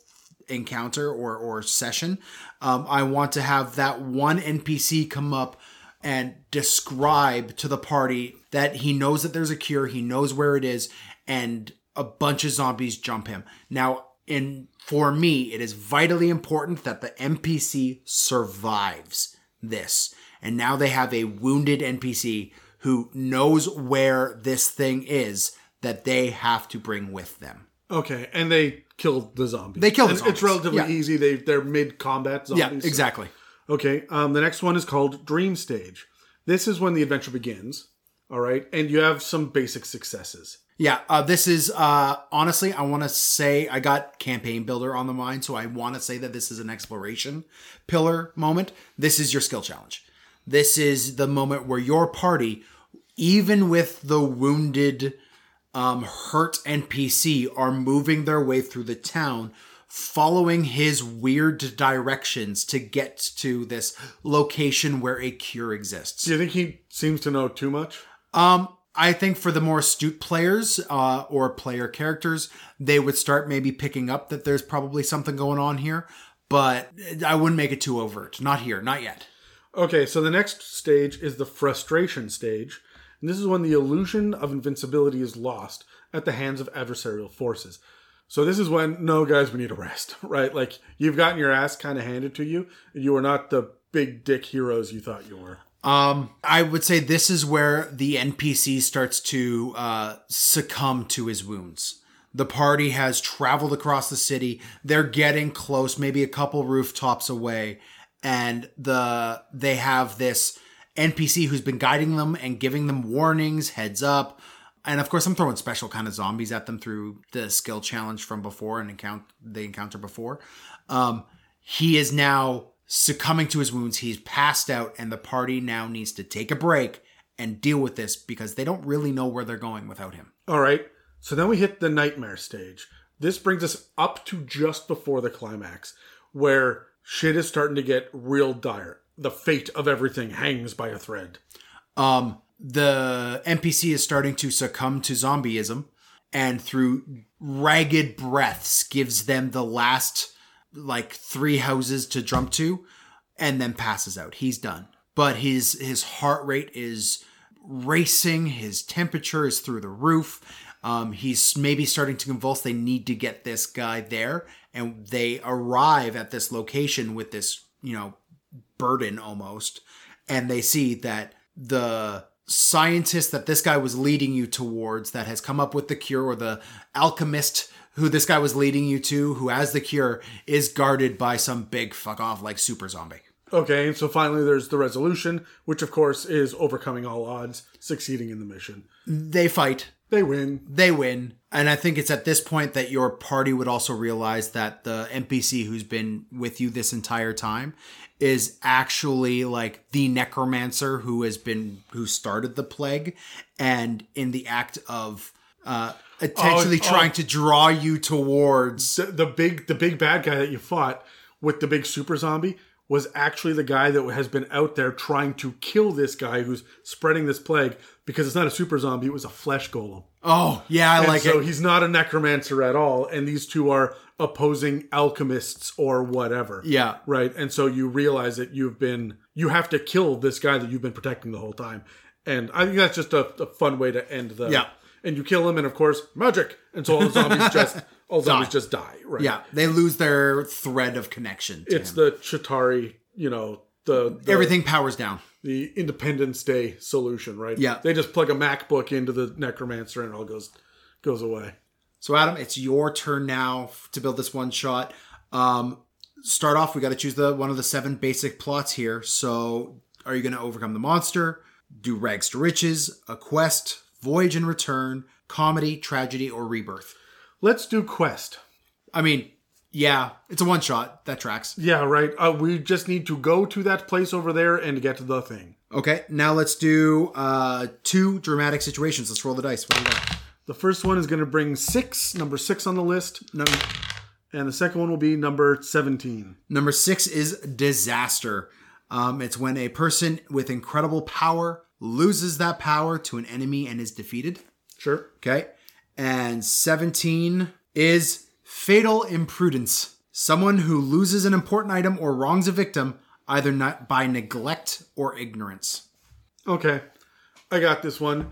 A: encounter or or session, um, I want to have that one NPC come up and describe to the party that he knows that there's a cure, he knows where it is, and a bunch of zombies jump him. Now, in for me, it is vitally important that the NPC survives this. And now they have a wounded NPC who knows where this thing is that they have to bring with them.
B: Okay, and they killed the zombies.
A: They killed the
B: And It's relatively
A: yeah.
B: easy. They they're mid combat zombies.
A: Yeah, exactly.
B: Okay, um, the next one is called Dream Stage. This is when the adventure begins. All right, and you have some basic successes.
A: Yeah, uh, this is uh, honestly, I want to say I got campaign builder on the mind, so I want to say that this is an exploration pillar moment. This is your skill challenge. This is the moment where your party, even with the wounded, um, hurt NPC, are moving their way through the town, following his weird directions to get to this location where a cure exists.
B: Do you think he seems to know too much?
A: Um, I think for the more astute players uh, or player characters, they would start maybe picking up that there's probably something going on here, but I wouldn't make it too overt. Not here, not yet.
B: Okay, so the next stage is the frustration stage. And this is when the illusion of invincibility is lost at the hands of adversarial forces. So this is when, no, guys, we need a rest, right? Like, you've gotten your ass kind of handed to you. You are not the big dick heroes you thought you were.
A: Um, I would say this is where the NPC starts to uh, succumb to his wounds. The party has traveled across the city. They're getting close, maybe a couple rooftops away, and the they have this NPC who's been guiding them and giving them warnings, heads up. And of course, I'm throwing special kind of zombies at them through the skill challenge from before and encounter they encounter before. Um, he is now succumbing to his wounds. He's passed out, and the party now needs to take a break and deal with this because they don't really know where they're going without him.
B: All right, so then we hit the nightmare stage. This brings us up to just before the climax, where shit is starting to get real dire. The fate of everything hangs by a thread.
A: Um, the NPC is starting to succumb to zombieism, and through ragged breaths, gives them the last like three houses to jump to, and then passes out. He's done. But his his heart rate is racing. His temperature is through the roof. Um, he's maybe starting to convulse. They need to get this guy there, and they arrive at this location with this, you know, burden almost, and they see that the scientist that this guy was leading you towards, that has come up with the cure, or the alchemist who this guy was leading you to, who has the cure, is guarded by some big fuck off like super zombie.
B: Okay, and so finally there's the resolution, which of course is overcoming all odds, succeeding in the mission.
A: They fight.
B: They win.
A: They win. And I think it's at this point that your party would also realize that the NPC who's been with you this entire time is actually like the necromancer who has been who started the plague and in the act of uh intentionally
B: Oh, oh.
A: trying to draw you towards
B: The, the big the big bad guy that you fought with the big super zombie was actually the guy that has been out there trying to kill this guy who's spreading this plague because it's not a super zombie, it was a flesh golem.
A: Oh, yeah, I
B: And
A: like
B: so
A: it.
B: So he's not a necromancer at all, and these two are opposing alchemists or whatever.
A: Yeah.
B: Right. And so you realize that you've been you have to kill this guy that you've been protecting the whole time. And I think that's just a, a fun way to end the
A: Yeah.
B: And you kill him, and of course, magic. And so all the zombies just all the zombies
A: Die.
B: just die. Right.
A: Yeah, they lose their thread of connection. To
B: It's
A: him.
B: the Chitauri, you know, the, the
A: everything powers down.
B: the Independence Day solution, right?
A: Yeah.
B: They just plug a MacBook into the necromancer and it all goes goes away.
A: So, Adam, it's your turn now to build this one shot. Um, start off, we got to choose the one of the seven basic plots here. So, are you going to overcome the monster? Do rags to riches, a quest, voyage and return, comedy, tragedy, or rebirth?
B: Let's do quest.
A: I mean, yeah, it's a one shot. That tracks.
B: Yeah, right. Uh, we just need to go to that place over there and get the thing.
A: Okay, now let's do uh, two dramatic situations. Let's roll the dice. What do you got?
B: The first one is going to bring six, number six on the list,
A: Num-
B: and the second one will be number 17.
A: Number six is disaster. Um, it's when a person with incredible power loses that power to an enemy and is defeated.
B: Sure.
A: Okay. And 17 is fatal imprudence. Someone who loses an important item or wrongs a victim either not by neglect or ignorance.
B: Okay. I got this one.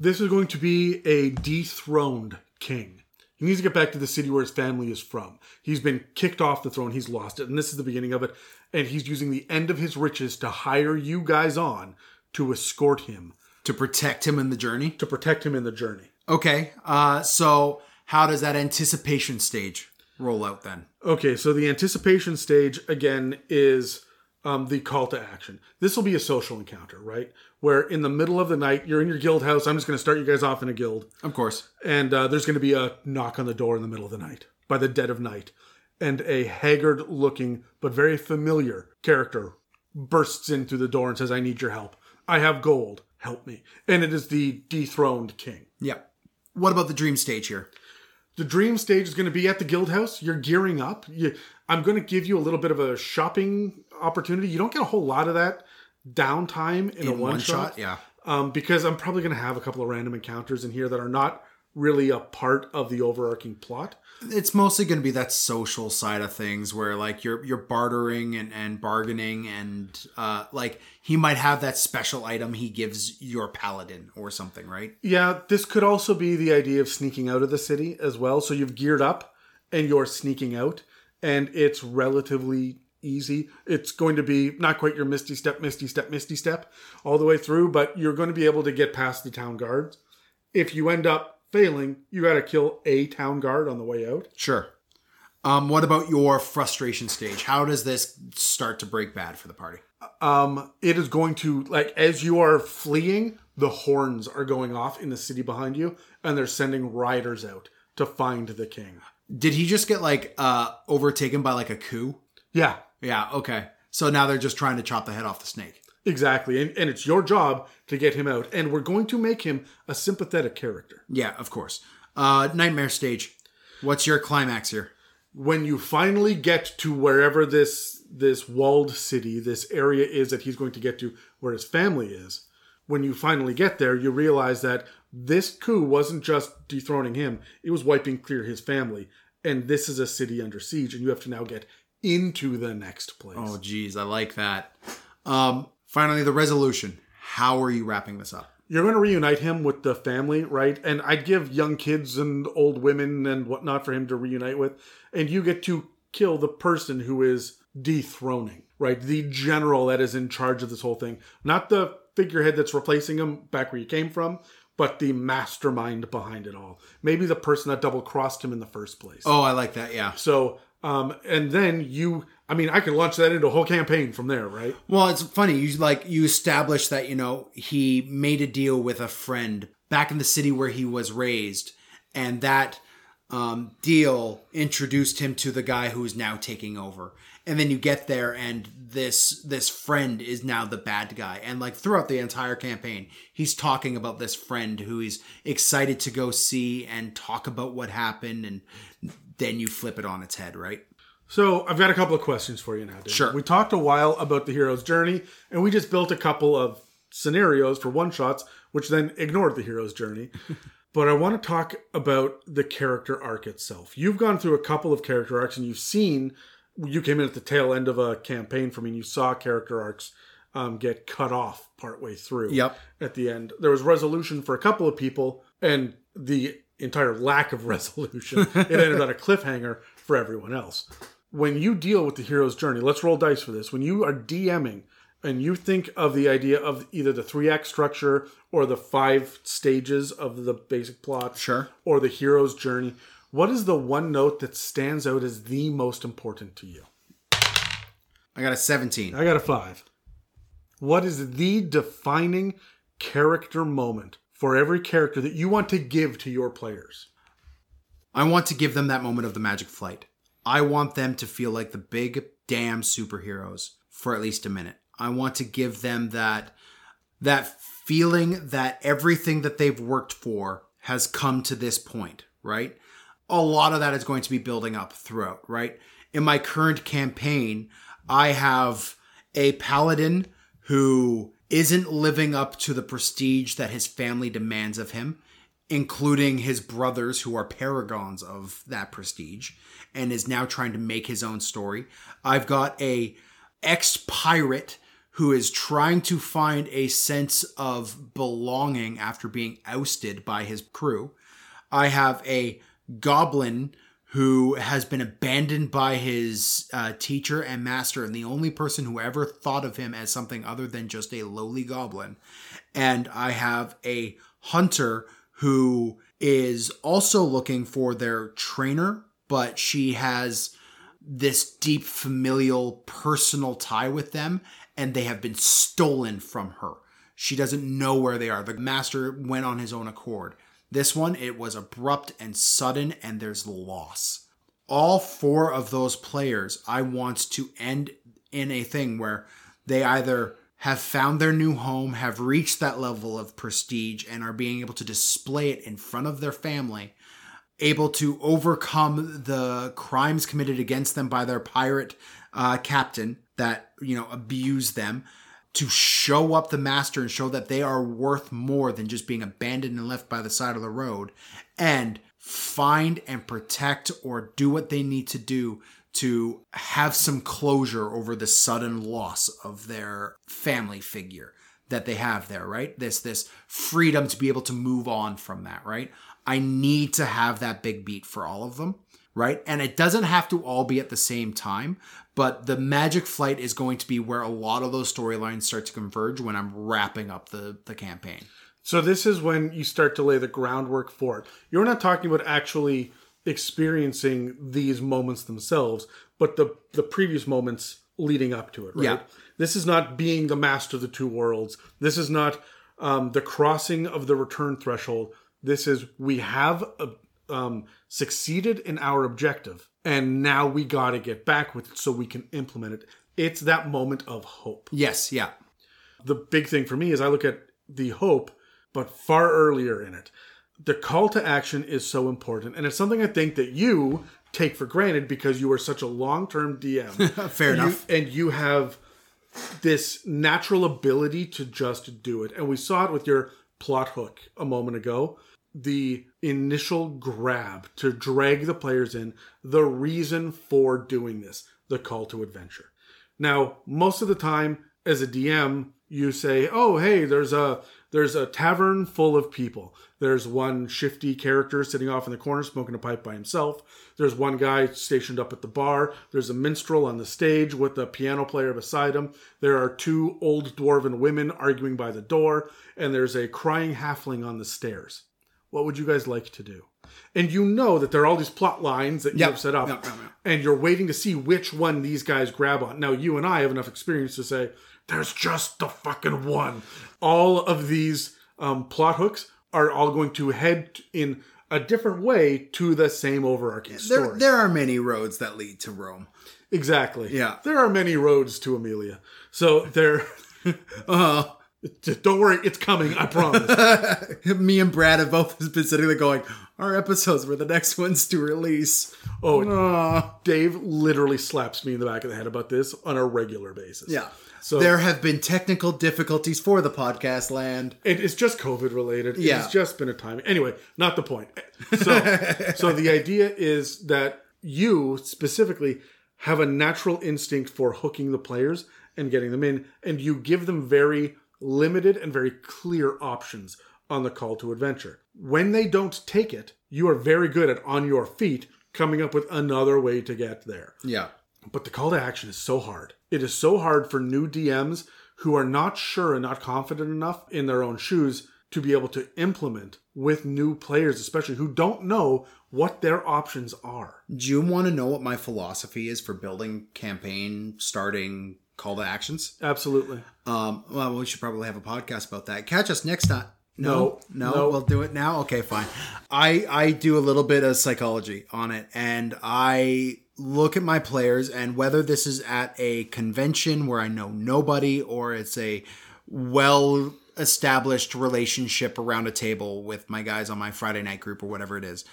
B: This is going to be a dethroned king. He needs to get back to the city where his family is from. He's been kicked off the throne, he's lost it, and this is the beginning of it. And he's using the end of his riches to hire you guys on to escort him,
A: To protect him in the journey.
B: to protect him in the journey.
A: Okay. Uh, so how does that anticipation stage roll out then?
B: Okay, so the anticipation stage again is um, the call to action. This will be a social encounter, right? Where in the middle of the night, you're in your guild house. I'm just going to start you guys off in a guild,
A: Of course.
B: and uh, there's going to be a knock on the door in the middle of the night by the dead of night, and a haggard-looking but very familiar character bursts in through the door and says, "I need your help. I have gold. Help me." And it is the dethroned king.
A: Yeah. What about the dream stage here?
B: The dream stage is going to be at the guild house. You're gearing up. You, I'm going to give you a little bit of a shopping opportunity. You don't get a whole lot of that downtime in, a
A: In
B: one, shot,
A: yeah.
B: um, because I'm probably going to have a couple of random encounters in here that are not really a part of the overarching plot.
A: It's mostly going to be that social side of things where like you're you're bartering and, and bargaining and uh like he might have that special item he gives your paladin or something, right?
B: Yeah, this could also be the idea of sneaking out of the city as well. So you've geared up and you're sneaking out, and it's relatively easy. It's going to be not quite your misty step, misty step, misty step all the way through, but you're going to be able to get past the town guards. If you end up failing, you got to kill a town guard on the way out.
A: Sure. Um what about your frustration stage? How does this start to break bad for the party?
B: um it is going to like as you are fleeing the horns are going off in the city behind you and they're sending riders out to find the king
A: Did he just get like uh overtaken by like a coup?
B: yeah
A: Yeah, okay. So now they're just trying to chop the head off the snake.
B: Exactly and, and it's your job to get him out and we're going to make him a sympathetic character
A: Yeah, of course. Uh nightmare stage. What's your climax here?
B: when you finally get to wherever this this walled city this area is that he's going to get to where his family is when you finally get there you realize that this coup wasn't just dethroning him it was wiping clear his family and this is a city under siege and you have to now get into the next place
A: Oh geez, I like that. Um finally the resolution. How are you wrapping this up?
B: you're going to reunite him with the family, right? And I'd give young kids and old women and whatnot for him to reunite with. And you get to kill the person who is dethroning, right? The general that is in charge of this whole thing. Not the figurehead that's replacing him back where you came from, but the mastermind behind it all. Maybe the person that double crossed him in the first place.
A: Oh, I like that. Yeah.
B: So, um, and then you, I mean, I could launch that into a whole campaign from there, right?
A: Well, it's funny. You like you establish that you know he made a deal with a friend back in the city where he was raised, and that um, deal introduced him to the guy who's now taking over. And then you get there, and this this friend is now the bad guy. And like throughout the entire campaign, he's talking about this friend who he's excited to go see and talk about what happened, and then you flip it on its head, right?
B: So I've got a couple of questions for you now.
A: Sure.
B: We talked a while about the hero's journey, and we just built a couple of scenarios for one shots, which then ignored the hero's journey. but I want to talk about the character arc itself. You've gone through a couple of character arcs, and you've seen. You came in at the tail end of a campaign for me, and you saw character arcs um, get cut off partway through.
A: Yep.
B: At the end, there was resolution for a couple of people, and the entire lack of resolution. it ended on a cliffhanger for everyone else when you deal with the hero's journey, let's roll dice for this. When you are DMing and you think of the idea of either the three act structure or the five stages of the basic plot,
A: Sure.
B: or the hero's journey, what is the one note that stands out as the most important to you?
A: I got a seventeen.
B: I got a five. What is the defining character moment for every character that you want to give to your players?
A: I want to give them that moment of the magic flight. I want them to feel like the big damn superheroes for at least a minute. I want to give them that that feeling that everything that they've worked for has come to this point, right? A lot of that is going to be building up throughout, right? In my current campaign, I have a paladin who isn't living up to the prestige that his family demands of him including his brothers who are paragons of that prestige and is now trying to make his own story. I've got a ex-pirate who is trying to find a sense of belonging after being ousted by his crew. I have a goblin who has been abandoned by his uh, teacher and master and the only person who ever thought of him as something other than just a lowly goblin. And i have a hunter who is also looking for their trainer, but she has this deep familial personal tie with them and they have been stolen from her. She doesn't know where they are. The master went on his own accord. This one, it was abrupt and sudden, and there's loss. All four of those players, I want to end in a thing where they either have found their new home, have reached that level of prestige, and are being able to display it in front of their family, able to overcome the crimes committed against them by their pirate uh, captain that, you know, abused them, to show up the master and show that they are worth more than just being abandoned and left by the side of the road, and find and protect or do what they need to do to have some closure over the sudden loss of their family figure that they have there, right? This this freedom to be able to move on from that, right? I need to have that big beat for all of them, right? And it doesn't have to all be at the same time, but the Magic Flight is going to be where a lot of those storylines start to converge when I'm wrapping up the the campaign.
B: So this is when you start to lay the groundwork for it. You're not talking about actually experiencing these moments themselves, but the the previous moments leading up to it. Right?
A: Yeah.
B: This is not being the master of the two worlds. This is not um, the crossing of the return threshold. This is we have uh um, succeeded in our objective, and now we got to get back with it so we can implement it. It's that moment of hope
A: Yes, yeah.
B: the big thing for me is I look at the hope, but far earlier in it. The call to action is so important, and it's something I think that you take for granted because you are such a long term DM.
A: Fair
B: You-
A: enough.
B: and you have this natural ability to just do it. And we saw it with your plot hook a moment ago. The initial grab to drag the players in, the reason for doing this, the call to adventure. Now, most of the time, as a DM, you say, "Oh, hey, there's a there's a tavern full of people. There's one shifty character sitting off in the corner smoking a pipe by himself. There's one guy stationed up at the bar. There's a minstrel on the stage with a piano player beside him. There are two old dwarven women arguing by the door, and there's a crying halfling on the stairs. What would you guys like to do?" And you know that there are all these plot lines that you
A: Yep.
B: have set up
A: Yep, yep,
B: and you're waiting to see which one these guys grab on. Now, you and I have enough experience to say, there's just the fucking one. All of these um, plot hooks are all going to head in a different way to the same overarching
A: There
B: story.
A: there are many roads that lead to Rome.
B: exactly.
A: Yeah.
B: There are many roads to Amelia. So there,
A: Uh,
B: don't worry, it's coming, I promise.
A: me and Brad have both been sitting there going, our episodes were the next ones to release.
B: Oh,
A: Uh,
B: Dave literally slaps me in the back of the head about this on a regular basis.
A: yeah.
B: So
A: there have been technical difficulties for the podcast land.
B: It's just COVID related.
A: Yeah.
B: It's just been a time. Anyway, not the point. So, so the idea is that you specifically have a natural instinct for hooking the players and getting them in, and you give them very limited and very clear options on the call to adventure. When they don't take it, you are very good at on your feet coming up with another way to get there.
A: Yeah.
B: But the call to action is so hard. It is so hard for new DMs who are not sure and not confident enough in their own shoes to be able to implement with new players, especially who don't know what their options are.
A: Do you want to know what my philosophy is for building campaign, starting call to actions?
B: Absolutely.
A: Um, well, we should probably have a podcast about that. Catch us next time.
B: No,
A: no,
B: no.
A: we'll do it now. Okay, fine. I I do a little bit of psychology on it, and I look at my players, and whether this is at a convention where I know nobody, or it's a well established relationship around a table with my guys on my Friday night group or whatever it is,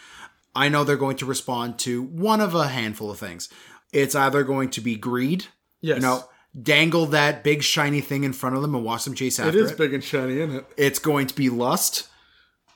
A: I know they're going to respond to one of a handful of things. It's either going to be greed,
B: Yes.
A: you know, dangle that big shiny thing in front of them and watch them chase
B: it
A: after
B: is
A: it.
B: big and shiny, isn't it?
A: It's going to be lust,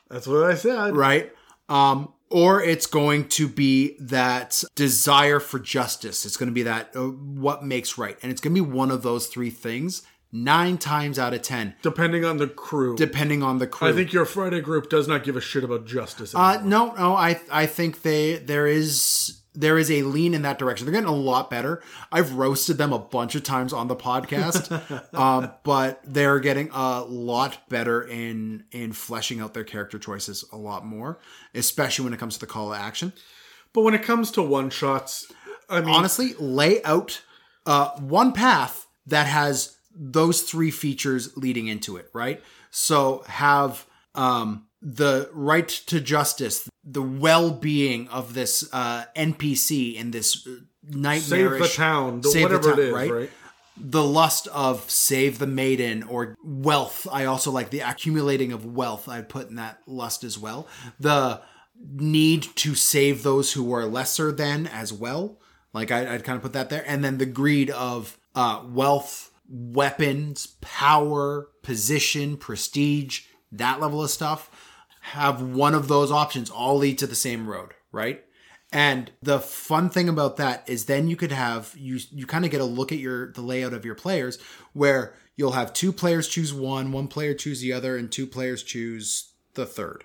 B: That's what I said.
A: right? Um, or it's going to be that desire for justice. It's going to be that uh, what makes right, and it's going to be one of those three things. Nine times out of ten,
B: Depending on the crew.
A: depending on the crew.
B: I think your Friday group does not give a shit about justice.
A: Uh, no, no. I I think they there is there is a lean in that direction. They're getting a lot better. I've roasted them a bunch of times on the podcast, um, but they're getting a lot better in in fleshing out their character choices a lot more, especially when it comes to the call to action.
B: But when it comes to one shots, I mean,
A: honestly lay out uh, one path that has those three features leading into it, right? So have um, the right to justice, the well-being of this uh, NPC in this uh,
B: save the town, the,
A: save the
B: whatever
A: town,
B: it is,
A: right?
B: right?
A: the lust of save the maiden or wealth. I also like the accumulating of wealth. I'd put in that lust as well. The need to save those who are lesser than as well. Like I, I'd kind of put that there. And then the greed of uh, wealth, weapons, power, position, prestige, that level of stuff. Have one of those options all lead to the same road, right? And the fun thing about that is then you could have you you kind of get a look at your the layout of your players where you'll have two players choose one, one player choose the other, and two players choose the third,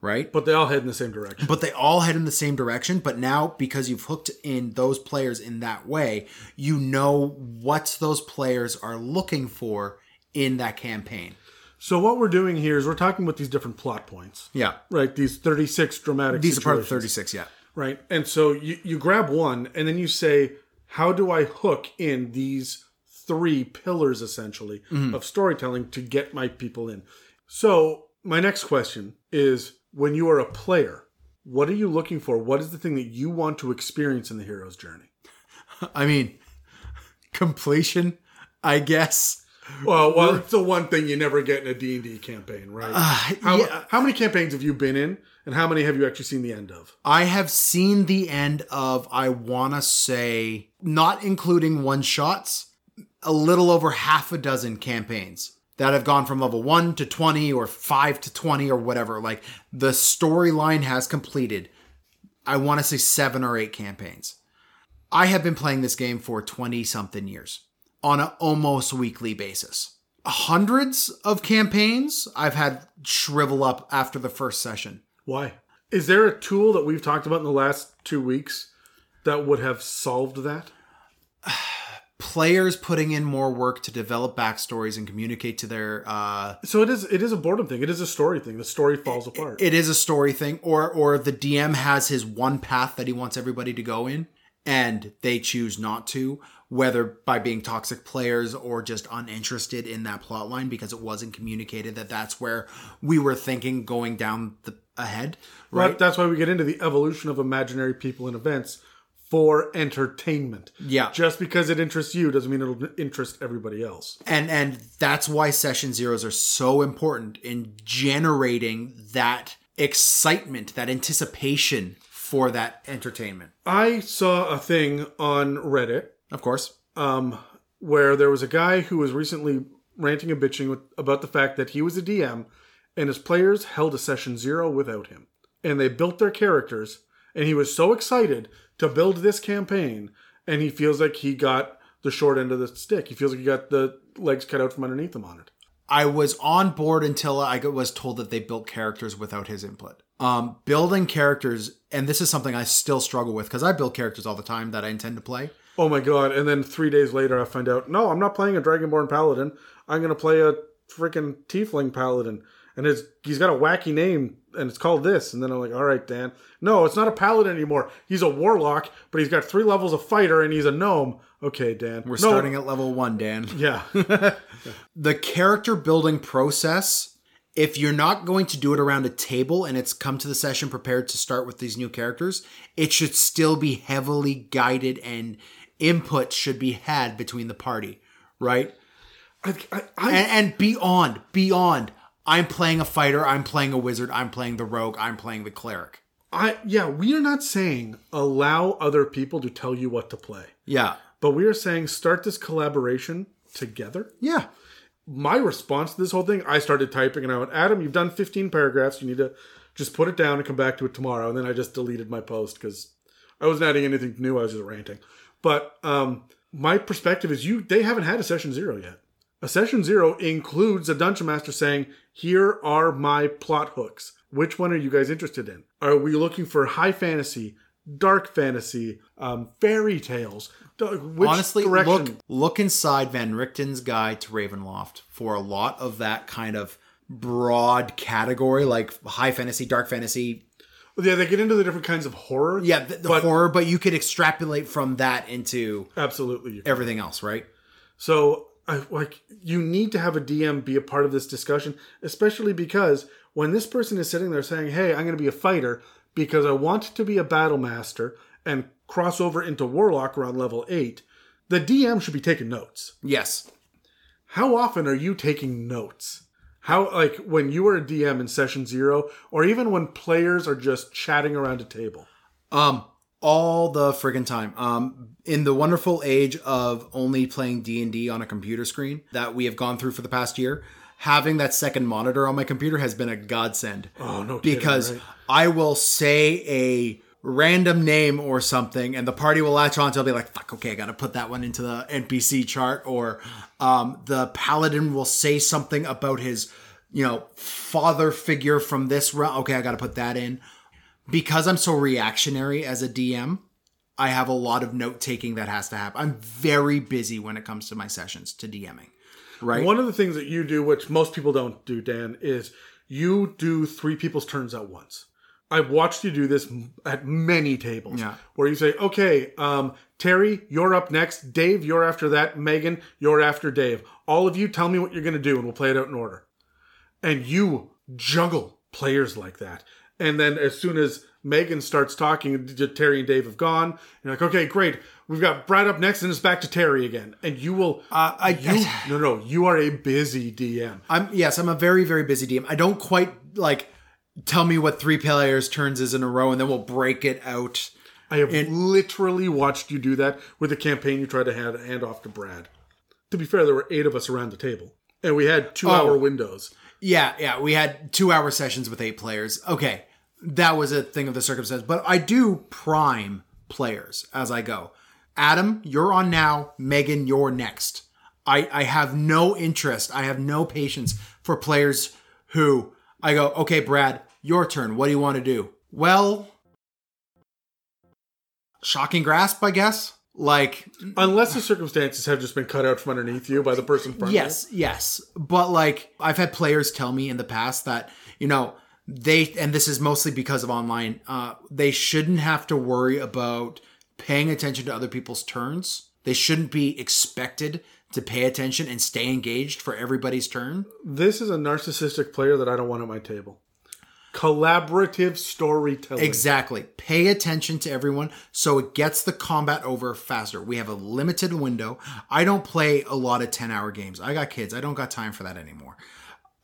A: right?
B: But they all head in the same direction.
A: But they all head in the same direction. But now because you've hooked in those players in that way, you know what those players are looking for in that campaign.
B: So what we're doing here is we're talking about these different plot points,
A: Yeah.
B: right? These 36 dramatic
A: These are part of
B: situations.
A: 36, yeah.
B: Right. And so you, you grab one and then you say, how do I hook in these three pillars essentially mm-hmm. of storytelling to get my people in? So my next question is when you are a player, what are you looking for? What is the thing that you want to experience in the hero's journey?
A: I mean, completion, I guess.
B: Well, well, it's the one thing you never get in a D&D campaign, right? Uh, how,
A: yeah.
B: how many campaigns have you been in and how many have you actually seen the end of?
A: I have seen the end of, I want to say, not including one shots, a little over half a dozen campaigns that have gone from level 1 to 20 or 5 to 20 or whatever. Like the storyline has completed, I want to say seven or eight campaigns. I have been playing this game for 20 something years on an almost weekly basis. Hundreds of campaigns I've had shrivel up after the first session.
B: Why? Is there a tool that we've talked about in the last two weeks that would have solved that?
A: players putting in more work to develop backstories and communicate to their uh
B: So it is. It is a boredom thing. It is a story thing. The story falls apart.
A: it is a story thing or or the DM has his one path that he wants everybody to go in and they choose not to whether by being toxic players or just uninterested in that plot line because it wasn't communicated that that's where we were thinking going down the ahead right.
B: That's why we get into the evolution of imaginary people and events for entertainment.
A: Yeah.
B: Just because it interests you doesn't mean it'll interest everybody else.
A: and and that's why session zeros are so important in generating that excitement that anticipation for that entertainment
B: I saw a thing on Reddit
A: of course
B: um, where there was a guy who was recently ranting and bitching with, about the fact that he was a DM and his players held a session zero without him. And they built their characters, and he was so excited to build this campaign, and he feels like he got the short end of the stick. He feels like he got the legs cut out from underneath him on it.
A: I was on board until I was told that they built characters without his input. Um, building characters, and this is something I still struggle with because I build characters all the time that I intend to play.
B: Oh my god! And then three days later, I find out, no, I'm not playing a Dragonborn Paladin. I'm going to play a freaking Tiefling Paladin, and it's he's got a wacky name, and it's called this. And then I'm like, all right, Dan, no, it's not a Paladin anymore. He's a Warlock, but he's got three levels of Fighter, and he's a Gnome. Okay, Dan,
A: We're starting at level one, Dan.
B: Yeah,
A: the character building process if you're not going to do it around a table and it's come to the session prepared to start with these new characters it should still be heavily guided and input should be had between the party right
B: I, I, I,
A: and, and beyond beyond i'm playing a fighter i'm playing a wizard i'm playing the rogue i'm playing the cleric
B: I, yeah, we are not saying allow other people to tell you what to play,
A: yeah
B: but we are saying start this collaboration together.
A: yeah
B: my response to this whole thing, I started typing and I went, Adam, you've done 15 paragraphs. You need to just put it down and come back to it tomorrow. And then I just deleted my post because I wasn't adding anything new. I was just ranting. But um, my perspective is you they haven't had a session zero yet. A session zero includes a dungeon master saying, Here are my plot hooks. Which one are you guys interested in? Are we looking for high fantasy, dark fantasy, um, fairy tales? Which
A: honestly
B: direction?
A: look look inside van richten's guide to ravenloft for a lot of that kind of broad category like high fantasy dark fantasy
B: Yeah, they get into the different kinds of horror.
A: Yeah, the, the
B: but
A: horror, but you could extrapolate from that into
B: absolutely.
A: everything else, right?
B: So, I, like, you need to have a DM be a part of this discussion, especially because when this person is sitting there saying, "Hey, I'm going to be a fighter because I want to be a battle master and cross over into warlock around level eight, the DM should be taking notes.
A: Yes.
B: How often are you taking notes? How like when you are a DM in session zero, or even when players are just chatting around a table?
A: Um, all the friggin' time. Um, in the wonderful age of only playing D and D on a computer screen that we have gone through for the past year, having that second monitor on my computer has been a godsend.
B: Oh no, kidding,
A: because
B: right?
A: I will say a random name or something, and the party will latch on to. I'll be like, "Fuck, okay, I got to put that one into the NPC chart." Or um, the paladin will say something about his, you know, father figure from this realm. Okay, I got to put that in because I'm so reactionary as a DM. I have a lot of note taking that has to happen. I'm very busy when it comes to my sessions to DMing. Right.
B: One of the things that you do, which most people don't do, Dan, is you do three people's turns at once. I've watched you do this at many tables.
A: Yeah.
B: Where you say, okay, um, Terry, you're up next. Dave, you're after that. Megan, you're after Dave. All of you tell me what you're going to do and we'll play it out in order. And you juggle players like that. And then as soon as Megan starts talking, Terry and Dave have gone. You're like, okay, great. We've got Brad up next, and it's back to Terry again. And you will.
A: Uh, I,
B: You no no you are a busy DM.
A: I'm yes, I'm a very very busy DM. I don't quite like tell me what three players turns is in a row, and then we'll break it out.
B: I have literally watched you do that with the campaign you tried to hand, hand off to Brad. To be fair, there were eight of us around the table, and we had two hour oh. windows.
A: Yeah, yeah, we had two hour sessions with eight players. Okay, that was a thing of the circumstance, but I do prime players as I go. Adam, you're on now. Megan, you're next. I, I have no interest. I have no patience for players who I go, okay, Brad, your turn. What do you want to do? Well, shocking grasp, I guess. Like,
B: Unless the circumstances have just been cut out from underneath you by the person in front of
A: Yes, yes. But like I've had players tell me in the past that, you know, they and this is mostly because of online, uh, they shouldn't have to worry about paying attention to other people's turns. They shouldn't be expected to pay attention and stay engaged for everybody's turn.
B: This is a narcissistic player that I don't want at my table. Collaborative storytelling.
A: Exactly. Pay attention to everyone so it gets the combat over faster. We have a limited window. I don't play a lot of 10 hour games. I got kids. I don't got time for that anymore.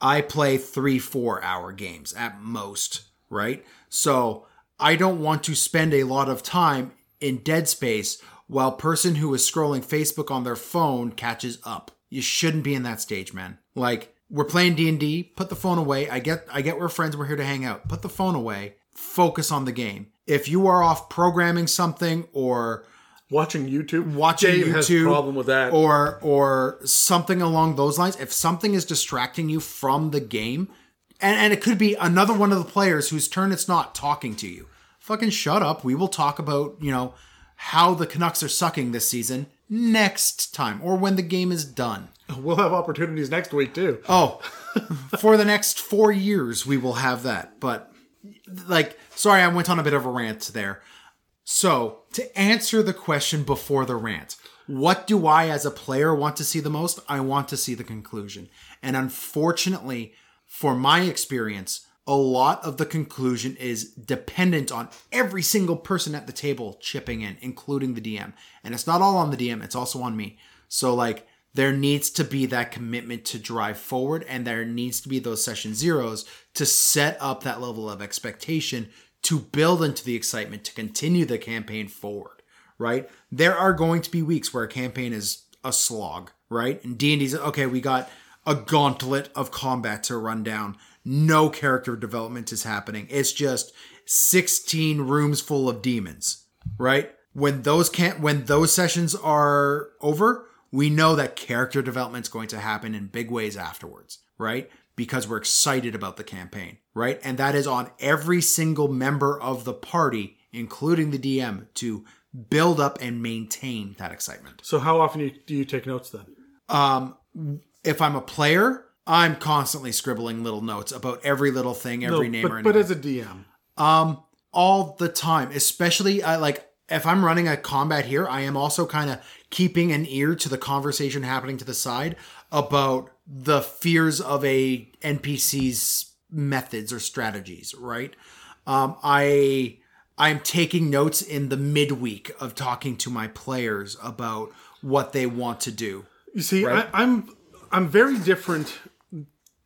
A: I play three, four hour games at most, right? So I don't want to spend a lot of time in dead space while person who is scrolling Facebook on their phone catches up. You shouldn't be in that stage, man. Like we're playing D&D, put the phone away. I get I get we're friends, we're here to hang out. Put the phone away. Focus on the game. If you are off programming something or
B: Watching YouTube.
A: watching
B: Dave
A: YouTube
B: has a problem with that.
A: or or something along those lines. If something is distracting you from the game, and, and it could be another one of the players whose turn it's not talking to you. Fucking shut up. We will talk about, you know, how the Canucks are sucking this season next time or when the game is done.
B: we'll have opportunities next week too.
A: Oh, for the next four years, we will have that. But, like, sorry, I went on a bit of a rant there. So, to answer the question before the rant, what do I, as a player, want to see the most? I want to see the conclusion. And unfortunately, for my experience, a lot of the conclusion is dependent on every single person at the table chipping in, including the DM. And it's not all on the DM, it's also on me. So, like, there needs to be that commitment to drive forward, and there needs to be those session zeros to set up that level of expectation to build into the excitement to continue the campaign forward, right? There are going to be weeks where a campaign is a slog, right? And D&D's okay, we got a gauntlet of combat to run down. No character development is happening. It's just 16 rooms full of demons, right? When those can't when those sessions are over, we know that character development is going to happen in big ways afterwards, right? Because we're excited about the campaign, right? And that is on every single member of the party, including the DM, to build up and maintain that excitement.
B: So how often do you take notes then?
A: Um, if I'm a player, I'm constantly scribbling little notes about every little thing, every
B: No,
A: name
B: but,
A: or
B: but as a DM,
A: Um, all the time, especially I like if I'm running a combat here, I am also kind of keeping an ear to the conversation happening to the side about the fears of a NPC's methods or strategies, right? Um, I I'm taking notes in the midweek of talking to my players about what they want to do.
B: You see,
A: Right.
B: I, I'm I'm very different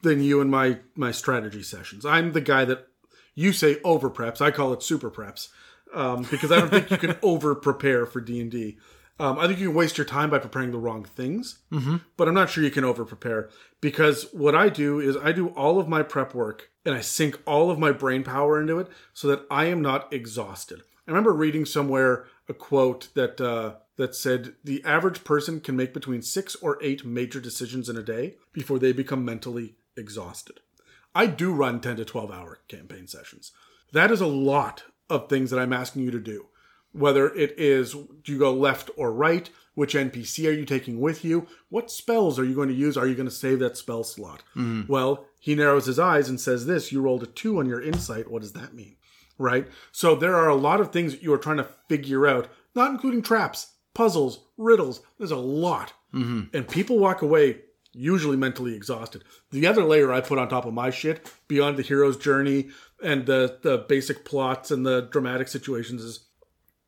B: than you in my my strategy sessions. I'm the guy that you say over preps. I call it super preps um, because I don't think you can over prepare for D and D. Um, I think you can waste your time by preparing the wrong things, mm-hmm. but I'm not sure you can over prepare because what I do is I do all of my prep work and I sink all of my brain power into it so that I am not exhausted. I remember reading somewhere a quote that uh, that said the average person can make between six or eight major decisions in a day before they become mentally exhausted. I do run 10 to 12 hour campaign sessions. That is a lot of things that I'm asking you to do. Whether it is do you go left or right, which NPC are you taking with you, what spells are you going to use, are you going to save that spell slot? Mm-hmm. Well, he narrows his eyes and says this you rolled a two on your insight. What does that mean? Right? So there are a lot of things that you are trying to figure out, not including traps, puzzles, riddles. There's a lot. Mm-hmm. And people walk away usually mentally exhausted. The other layer I put on top of my shit, beyond the hero's journey and the, the basic plots and the dramatic situations, is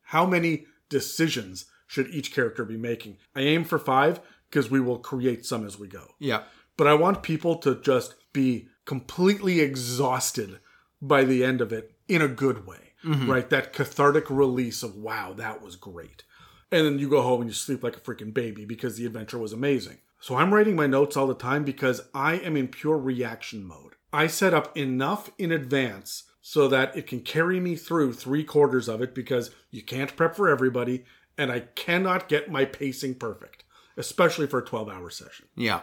B: how many decisions should each character be making? I aim for five because we will create some as we go.
A: Yeah.
B: But I want people to just be completely exhausted by the end of it in a good way, mm-hmm. right? That cathartic release of, wow, that was great. And then you go home and you sleep like a freaking baby because the adventure was amazing. So I'm writing my notes all the time because I am in pure reaction mode. I set up enough in advance so that it can carry me through three quarters of it because you can't prep for everybody and I cannot get my pacing perfect, especially for a 12 hour session.
A: Yeah.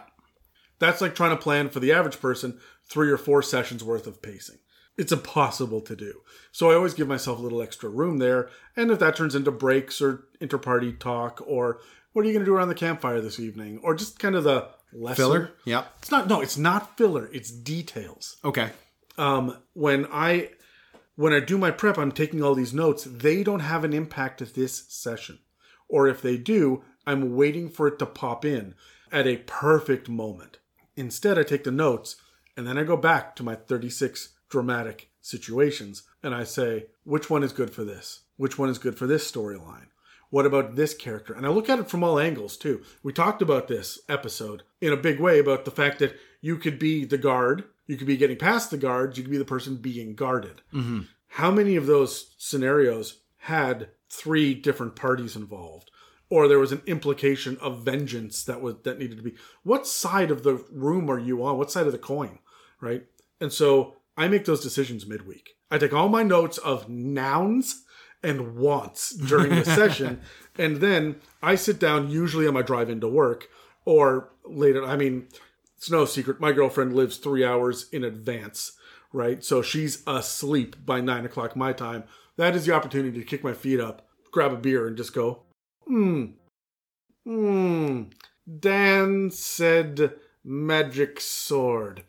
B: That's like trying to plan for the average person three or four sessions worth of pacing. It's impossible to do. So I always give myself a little extra room there. And if that turns into breaks or interparty talk or what are you going to do around the campfire this evening or just kind of the lesser
A: Filler? Yeah.
B: It's not, no, it's not filler. It's details
A: Okay.
B: um, when I when I do my prep, I'm taking all these notes. They don't have an impact at this session, or if they do, I'm waiting for it to pop in at a perfect moment. Instead, I take the notes and then I go back to my 36 dramatic situations and I say, which one is good for this? Which one is good for this storyline? What about this character? And I look at it from all angles too. We talked about this episode in a big way about the fact that you could be the guard, you could be getting past the guards, you could be the person being guarded. Mm-hmm. How many of those scenarios had three different parties involved? Or there was an implication of vengeance that was that needed to be. What side of the room are you on? What side of the coin? Right? And so I make those decisions midweek. I take all my notes of nouns and wants during the session, and then I sit down usually on my drive into work or later. I mean, it's no secret. My girlfriend lives three hours in advance, right? So she's asleep by nine o'clock my time. That is the opportunity to kick my feet up, grab a beer, and just go, hmm, hmm. Dan said magic sword.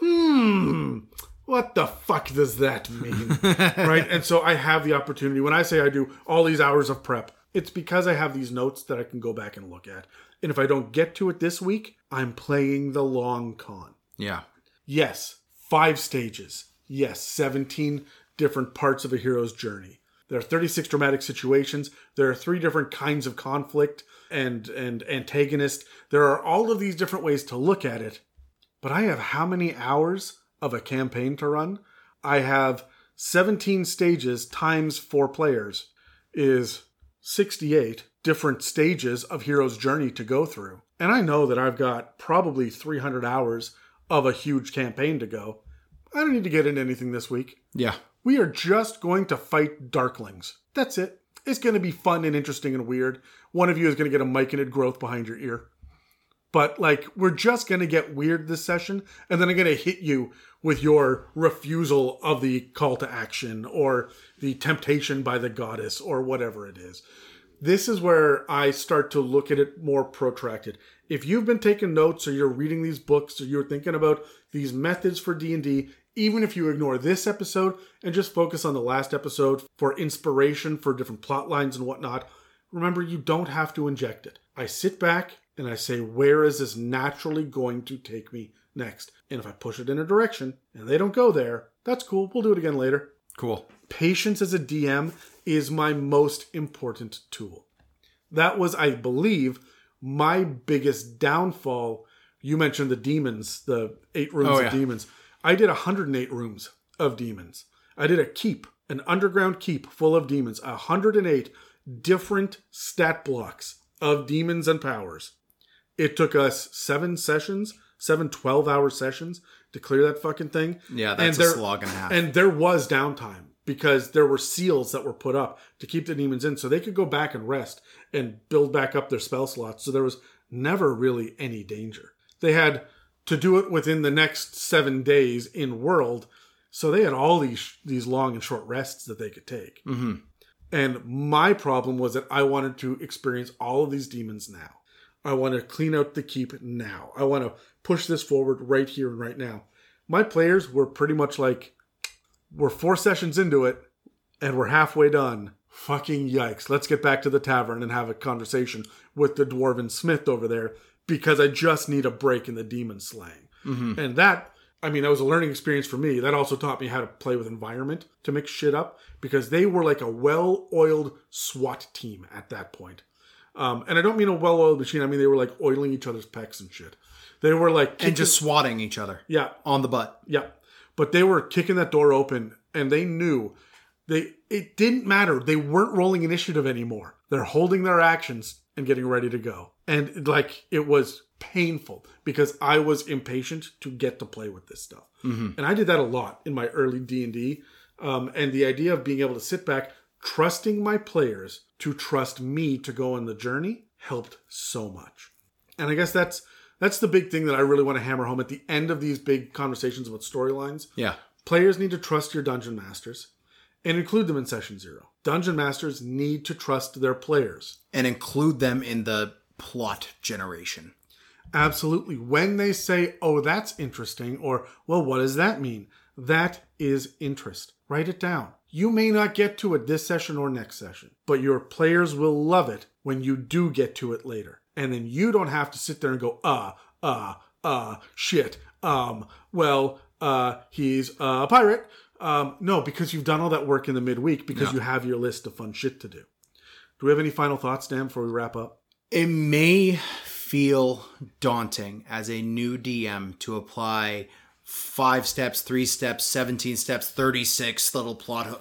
B: Hmm. What the fuck does that mean? right? And so I have the opportunity. When I say I do all these hours of prep, it's because I have these notes that I can go back and look at. And if I don't get to it this week, I'm playing the long con.
A: Yeah.
B: Yes, five stages. Yes, 17 different parts of a hero's journey. There are 36 dramatic situations. There are three different kinds of conflict and and antagonist. There are all of these different ways to look at it. But I have how many hours of a campaign to run? I have 17 stages times 4 players is 68 different stages of hero's journey to go through. And I know that I've got probably 300 hours of a huge campaign to go. I don't need to get into anything this week.
A: Yeah.
B: We are just going to fight Darklings. That's it. It's going to be fun and interesting and weird. One of you is going to get a myconid growth behind your ear. But, like, we're just to get weird this session, and then I'm to hit you with your refusal of the call to action or the temptation by the goddess or whatever it is. This is where I start to look at it more protracted. If you've been taking notes or you're reading these books or you're thinking about these methods for D&D, even if you ignore this episode and just focus on the last episode for inspiration for different plot lines and whatnot, remember you don't have to inject it. I sit back and I say, where is this naturally going to take me next? And if I push it in a direction and they don't go there, that's cool. We'll do it again later.
A: Cool.
B: Patience as a DM is my most important tool. That was, I believe, my biggest downfall. You mentioned the demons, the eight rooms
A: Oh,
B: of
A: yeah.
B: demons. I did 108 rooms of demons. I did a keep, an underground keep full of demons, 108 different stat blocks of demons and powers. It took us seven sessions, seven 12 hour sessions to clear that fucking thing.
A: Yeah, that's a
B: there-
A: slog and a half.
B: And there was downtime because there were seals that were put up to keep the demons in so they could go back and rest and build back up their spell slots. So there was never really any danger. They had to do it within the next seven days in world. So they had all these these long and short rests that they could take.
A: Mhm.
B: And my problem was that I wanted to experience all of these demons now. I want to clean out the keep now. I want to push this forward right here and right now. My players were pretty much like, we're four sessions into it and we're halfway done. Fucking yikes. Let's get back to the tavern and have a conversation with the dwarven smith over there because I just need a break in the demon slaying. Mm-hmm. And that, I mean, that was a learning experience for me. That also taught me how to play with environment to mix shit up because they were like a well oiled SWAT team at that point. Um, and I don't mean a well oiled machine, I mean they were like oiling each other's pecs and shit. They were like,
A: and just swatting each other
B: yeah,
A: on the butt.
B: yeah. But they were kicking that door open and they knew they it didn't matter. They weren't rolling initiative anymore. They're holding their actions and getting ready to go. And like it was painful because I was impatient to get to play with this stuff. And I did that a lot in my early D&D. Um, and the idea of being able to sit back trusting my players to trust me to go on the journey helped so much. And I guess that's that's the big thing that I really want to hammer home at the end of these big conversations about storylines.
A: Yeah.
B: Players need to trust your dungeon masters and include them in session zero. Dungeon masters need to trust their players.
A: And include them in the plot generation.
B: Absolutely. When they say, oh, that's interesting, or, well, what does that mean? That is interest. Write it down. You may not get to it this session or next session, but your players will love it when you do get to it later. And then you don't have to sit there and go, uh, uh, uh, shit, um, well, uh, he's a pirate. Um, no, because you've done all that work in the midweek because you have your list of fun shit to do. Do we have any final thoughts, Dan, before we wrap up?
A: It may feel daunting as a new DM to apply five steps, three steps, 17 steps, 36 little plot. ho-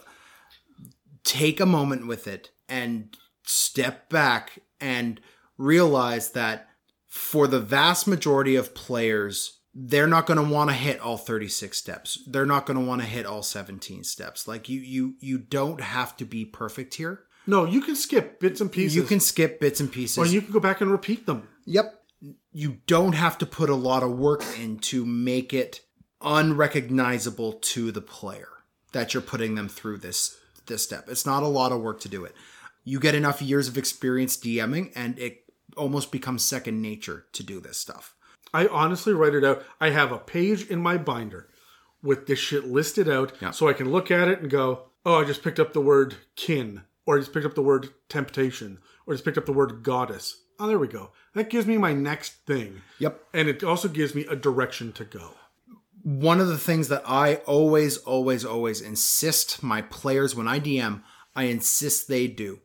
A: Take a moment with it and step back and realize that for the vast majority of players, they're not going to want to hit all 36 steps. They're not going to want to hit all 17 steps. Like you you you don't have to be perfect here.
B: No, you can skip bits and pieces.
A: You can skip bits and pieces.
B: Or you can go back and repeat them.
A: Yep. You don't have to put a lot of work in to make it unrecognizable to the player that you're putting them through this this step. It's not a lot of work to do it. You get enough years of experience DMing and it almost becomes second nature to do this stuff.
B: I honestly write it out. I have a page in my binder with this shit listed out
A: Yeah.
B: so I can look at it and go, oh, I just picked up the word kin, or I just picked up the word temptation, or I just picked up the word goddess. Oh, there we go. That gives me my next thing.
A: Yep.
B: And it also gives me a direction to go.
A: One of the things that I always, always, always insist my players when I DM, I insist they do.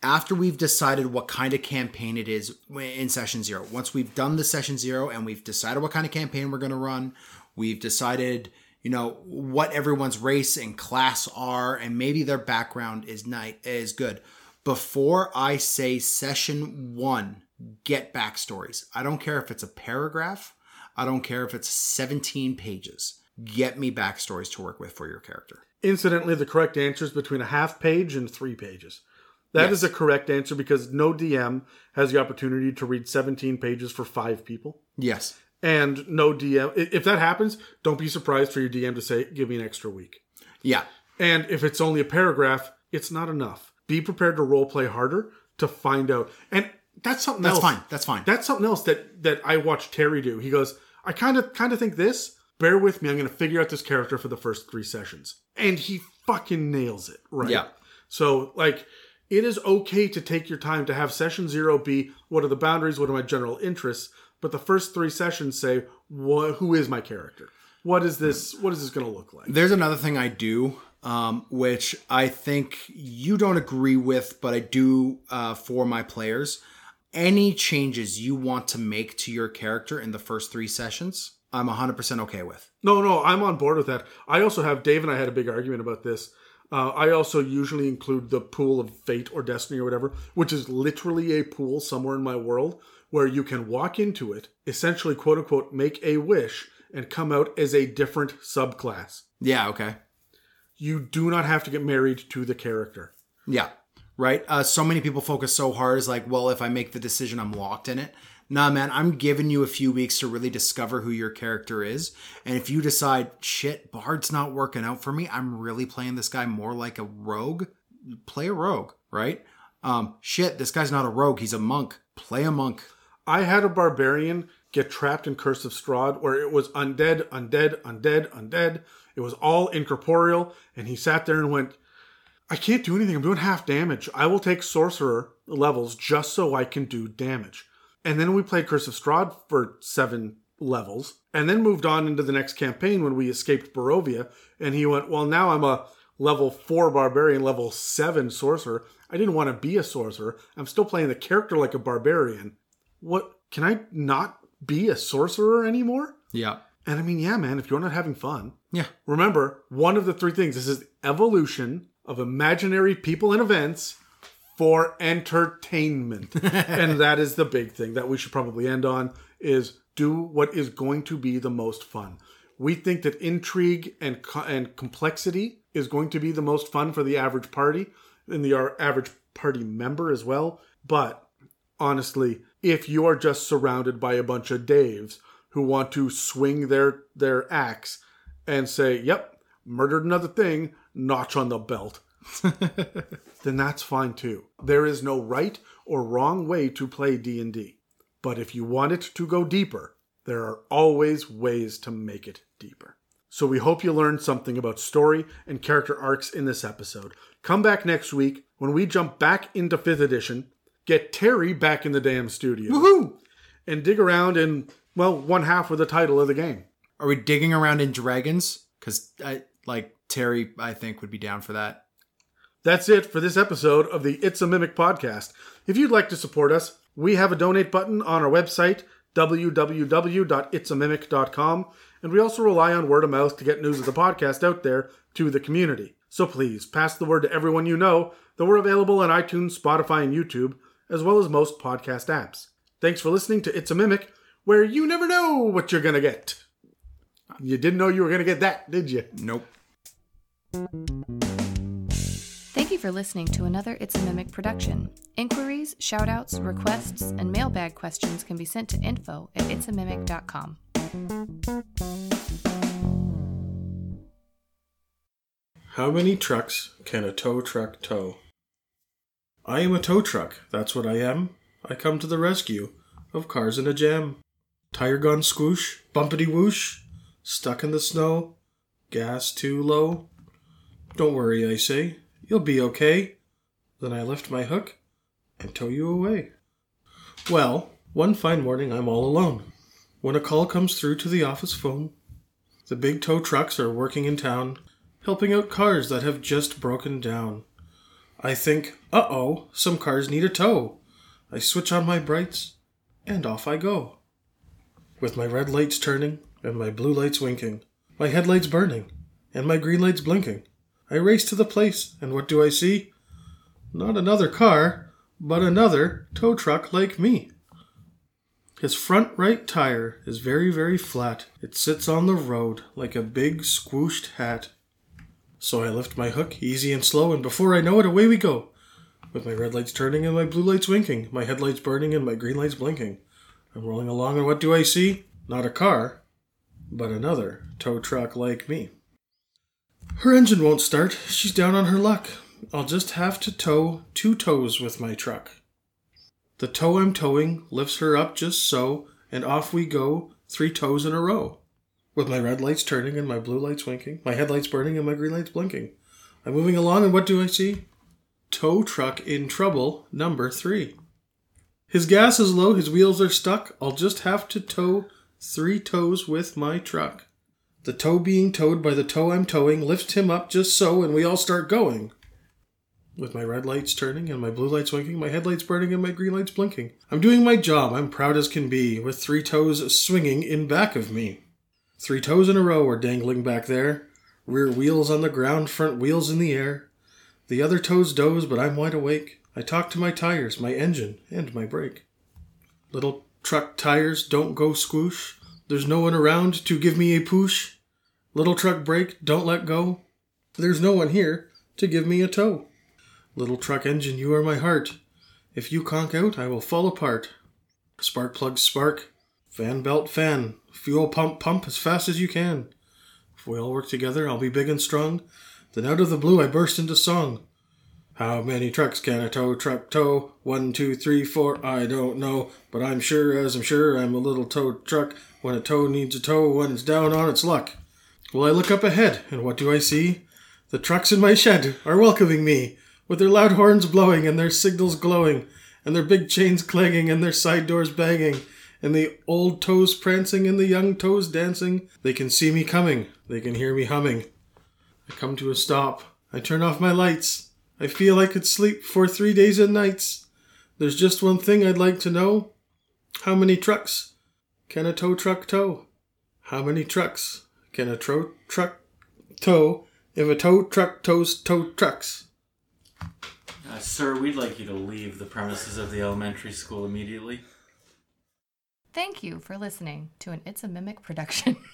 A: After we've decided what kind of campaign it is in session zero, once we've done the session zero and we've decided what kind of campaign we're going to run, we've decided, you know, what everyone's race and class are, and maybe their background is night is good. Before I say session one, get backstories. I don't care if it's a paragraph. I don't care if it's 17 pages. Get me backstories to work with for your character.
B: Incidentally, the correct answer is between a half page and three pages. That is
A: Yes.
B: a correct answer because no DM has the opportunity to read 17 pages for five people.
A: Yes.
B: and no DM. If that happens, don't be surprised for your DM to say, "Give me an extra week."
A: Yeah.
B: And if it's only a paragraph, it's not enough. Be prepared to role play harder to find out. And that's something else.
A: That's
B: else.
A: fine. That's fine.
B: That's something else that that I watched Terry do. He goes, "I kind of kind of think this, bear with me. I'm going to figure out this character for the first three sessions. And he fucking nails it, right?
A: Yeah.
B: So, like, it is okay to take your time to have session zero be what are the boundaries, what are my general interests, but the first three sessions say, what, who is my character? What is this? What is this going to look like?
A: There's another thing I do, um, which I think you don't agree with, but I do uh, for my players. Any changes you want to make to your character in the first three sessions, I'm 100% okay with.
B: No, no, I'm on board with that. I also have Dave and I had a big argument about this. Uh, I also usually include the pool of fate or destiny or whatever, which is literally a pool somewhere in my world where you can walk into it, essentially, quote unquote, make a wish and come out as a different subclass.
A: Yeah, okay.
B: You do not have to get married to the character.
A: Yeah, right. Uh, so many people focus so hard is like, well, if I make the decision, I'm locked in it. Nah, man, I'm giving you a few weeks to really discover who your character is. And if you decide, shit, Bard's not working out for me, I'm really playing this guy more like a rogue, play a rogue, right? Um, shit, this guy's not a rogue, he's a monk. Play a monk.
B: I had a barbarian get trapped in Curse of Strahd where it was undead, undead, undead, undead. It was all incorporeal, and he sat there and went, I can't do anything. I'm doing half damage. I will take sorcerer levels just so I can do damage. And then we played Curse of Strahd for seven levels, and then moved on into the next campaign when we escaped Barovia. And he went, Well, now I'm a level four barbarian, level seven sorcerer. I didn't want to be a sorcerer. I'm still playing the character like a barbarian. What can I not be a sorcerer anymore?
A: Yeah.
B: And I mean, yeah, man, if you're not having fun,
A: Yeah.
B: remember one of the three things this is evolution of imaginary people and events for entertainment. And that is the big thing that we should probably end on is do what is going to be the most fun. We think that intrigue and co- and complexity is going to be the most fun for the average party and the average party member as well. But honestly if you are just surrounded by a bunch of daves who want to swing their their axe and say yep murdered another thing notch on the belt then that's fine too. There is no right or wrong way to play D&D. But if you want it to go deeper, there are always ways to make it deeper. So we hope you learned something about story and character arcs in this episode. Come back next week when we jump back into 5th edition, get Terry back in the damn studio,
A: Woohoo!
B: and dig around in, well, one half of the title of the game.
A: Are we digging around in dragons? Because I like Terry, I think would be down for that.
B: That's it for this episode of the It's a Mimic podcast. If you'd like to support us, we have a donate button on our website, www.itsamimic.com, and we also rely on word of mouth to get news of the podcast out there to the community. So please pass the word to everyone you know that we're available on iTunes, Spotify, and YouTube, as well as most podcast apps. Thanks for listening to It's a Mimic, where you never know what you're going to get. You didn't know you were going to get that, did you?
A: Nope.
C: Thank you for listening to another It's a Mimic production. Inquiries, shoutouts, requests, and mailbag questions can be sent to info at itsamimic.com.
D: How many trucks can a tow truck tow? I am a tow truck, that's what I am. I come to the rescue of cars in a jam. Tire gone squoosh, bumpity whoosh, stuck in the snow, gas too low. Don't worry, I say, you'll be okay. Then I lift my hook and tow you away. Well, one fine morning I'm all alone. When a call comes through to the office phone, the big tow trucks are working in town, helping out cars that have just broken down. I think, uh oh, some cars need a tow. I switch on my brights, and off I go. With my red lights turning, and my blue lights winking, my headlights burning, and my green lights blinking, I race to the place, and what do I see? Not another car, but another tow truck like me. His front right tire is very, very flat. It sits on the road like a big squooshed hat. So I lift my hook easy and slow, and before I know it, away we go. With my red lights turning and my blue lights winking, my headlights burning and my green lights blinking. I'm rolling along, and what do I see? Not a car, but another tow truck like me. Her engine won't start. She's down on her luck. I'll just have to tow two tows with my truck. The tow I'm towing lifts her up just so, and off we go, three tows in a row. With my red lights turning and my blue lights winking, my headlights burning and my green lights blinking. I'm moving along, and what do I see? Tow truck in trouble, number three. His gas is low, his wheels are stuck. I'll just have to tow three tows with my truck. The tow being towed by the tow I'm towing lifts him up just so, and we all start going. With my red lights turning and my blue lights winking, my headlights burning and my green lights blinking. I'm doing my job, I'm proud as can be, with three tows swinging in back of me. Three tows in a row are dangling back there, rear wheels on the ground, front wheels in the air. The other tows doze, but I'm wide awake. I talk to my tires, my engine, and my brake. Little truck tires don't go squoosh. There's no one around to give me a push. Little truck brake, don't let go. There's no one here to give me a tow. Little truck engine, you are my heart. If you conk out, I will fall apart. Spark plug spark, fan belt fan, fuel pump pump as fast as you can. If we all work together, I'll be big and strong. Then out of the blue I burst into song. How many trucks can a tow truck tow? One, two, three, four, I don't know. But I'm sure as I'm sure I'm a little tow truck. When a tow needs a tow, when it's down on its luck. Well, I look up ahead, and what do I see? The trucks in my shed are welcoming me, with their loud horns blowing and their signals glowing, and their big chains clanging and their side doors banging, and the old tows prancing and the young tows dancing. They can see me coming, they can hear me humming. I come to a stop. I turn off my lights. I feel I could sleep for three days and nights. There's just one thing I'd like to know. How many trucks can a tow truck tow? How many trucks can a tow truck tow if a tow truck tows tow trucks?
E: Uh, sir, we'd like you to leave the premises of the elementary school immediately.
C: Thank you for listening to an It's a Mimic production.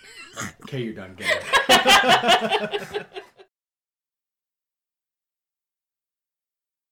B: Okay, you're done. Get it.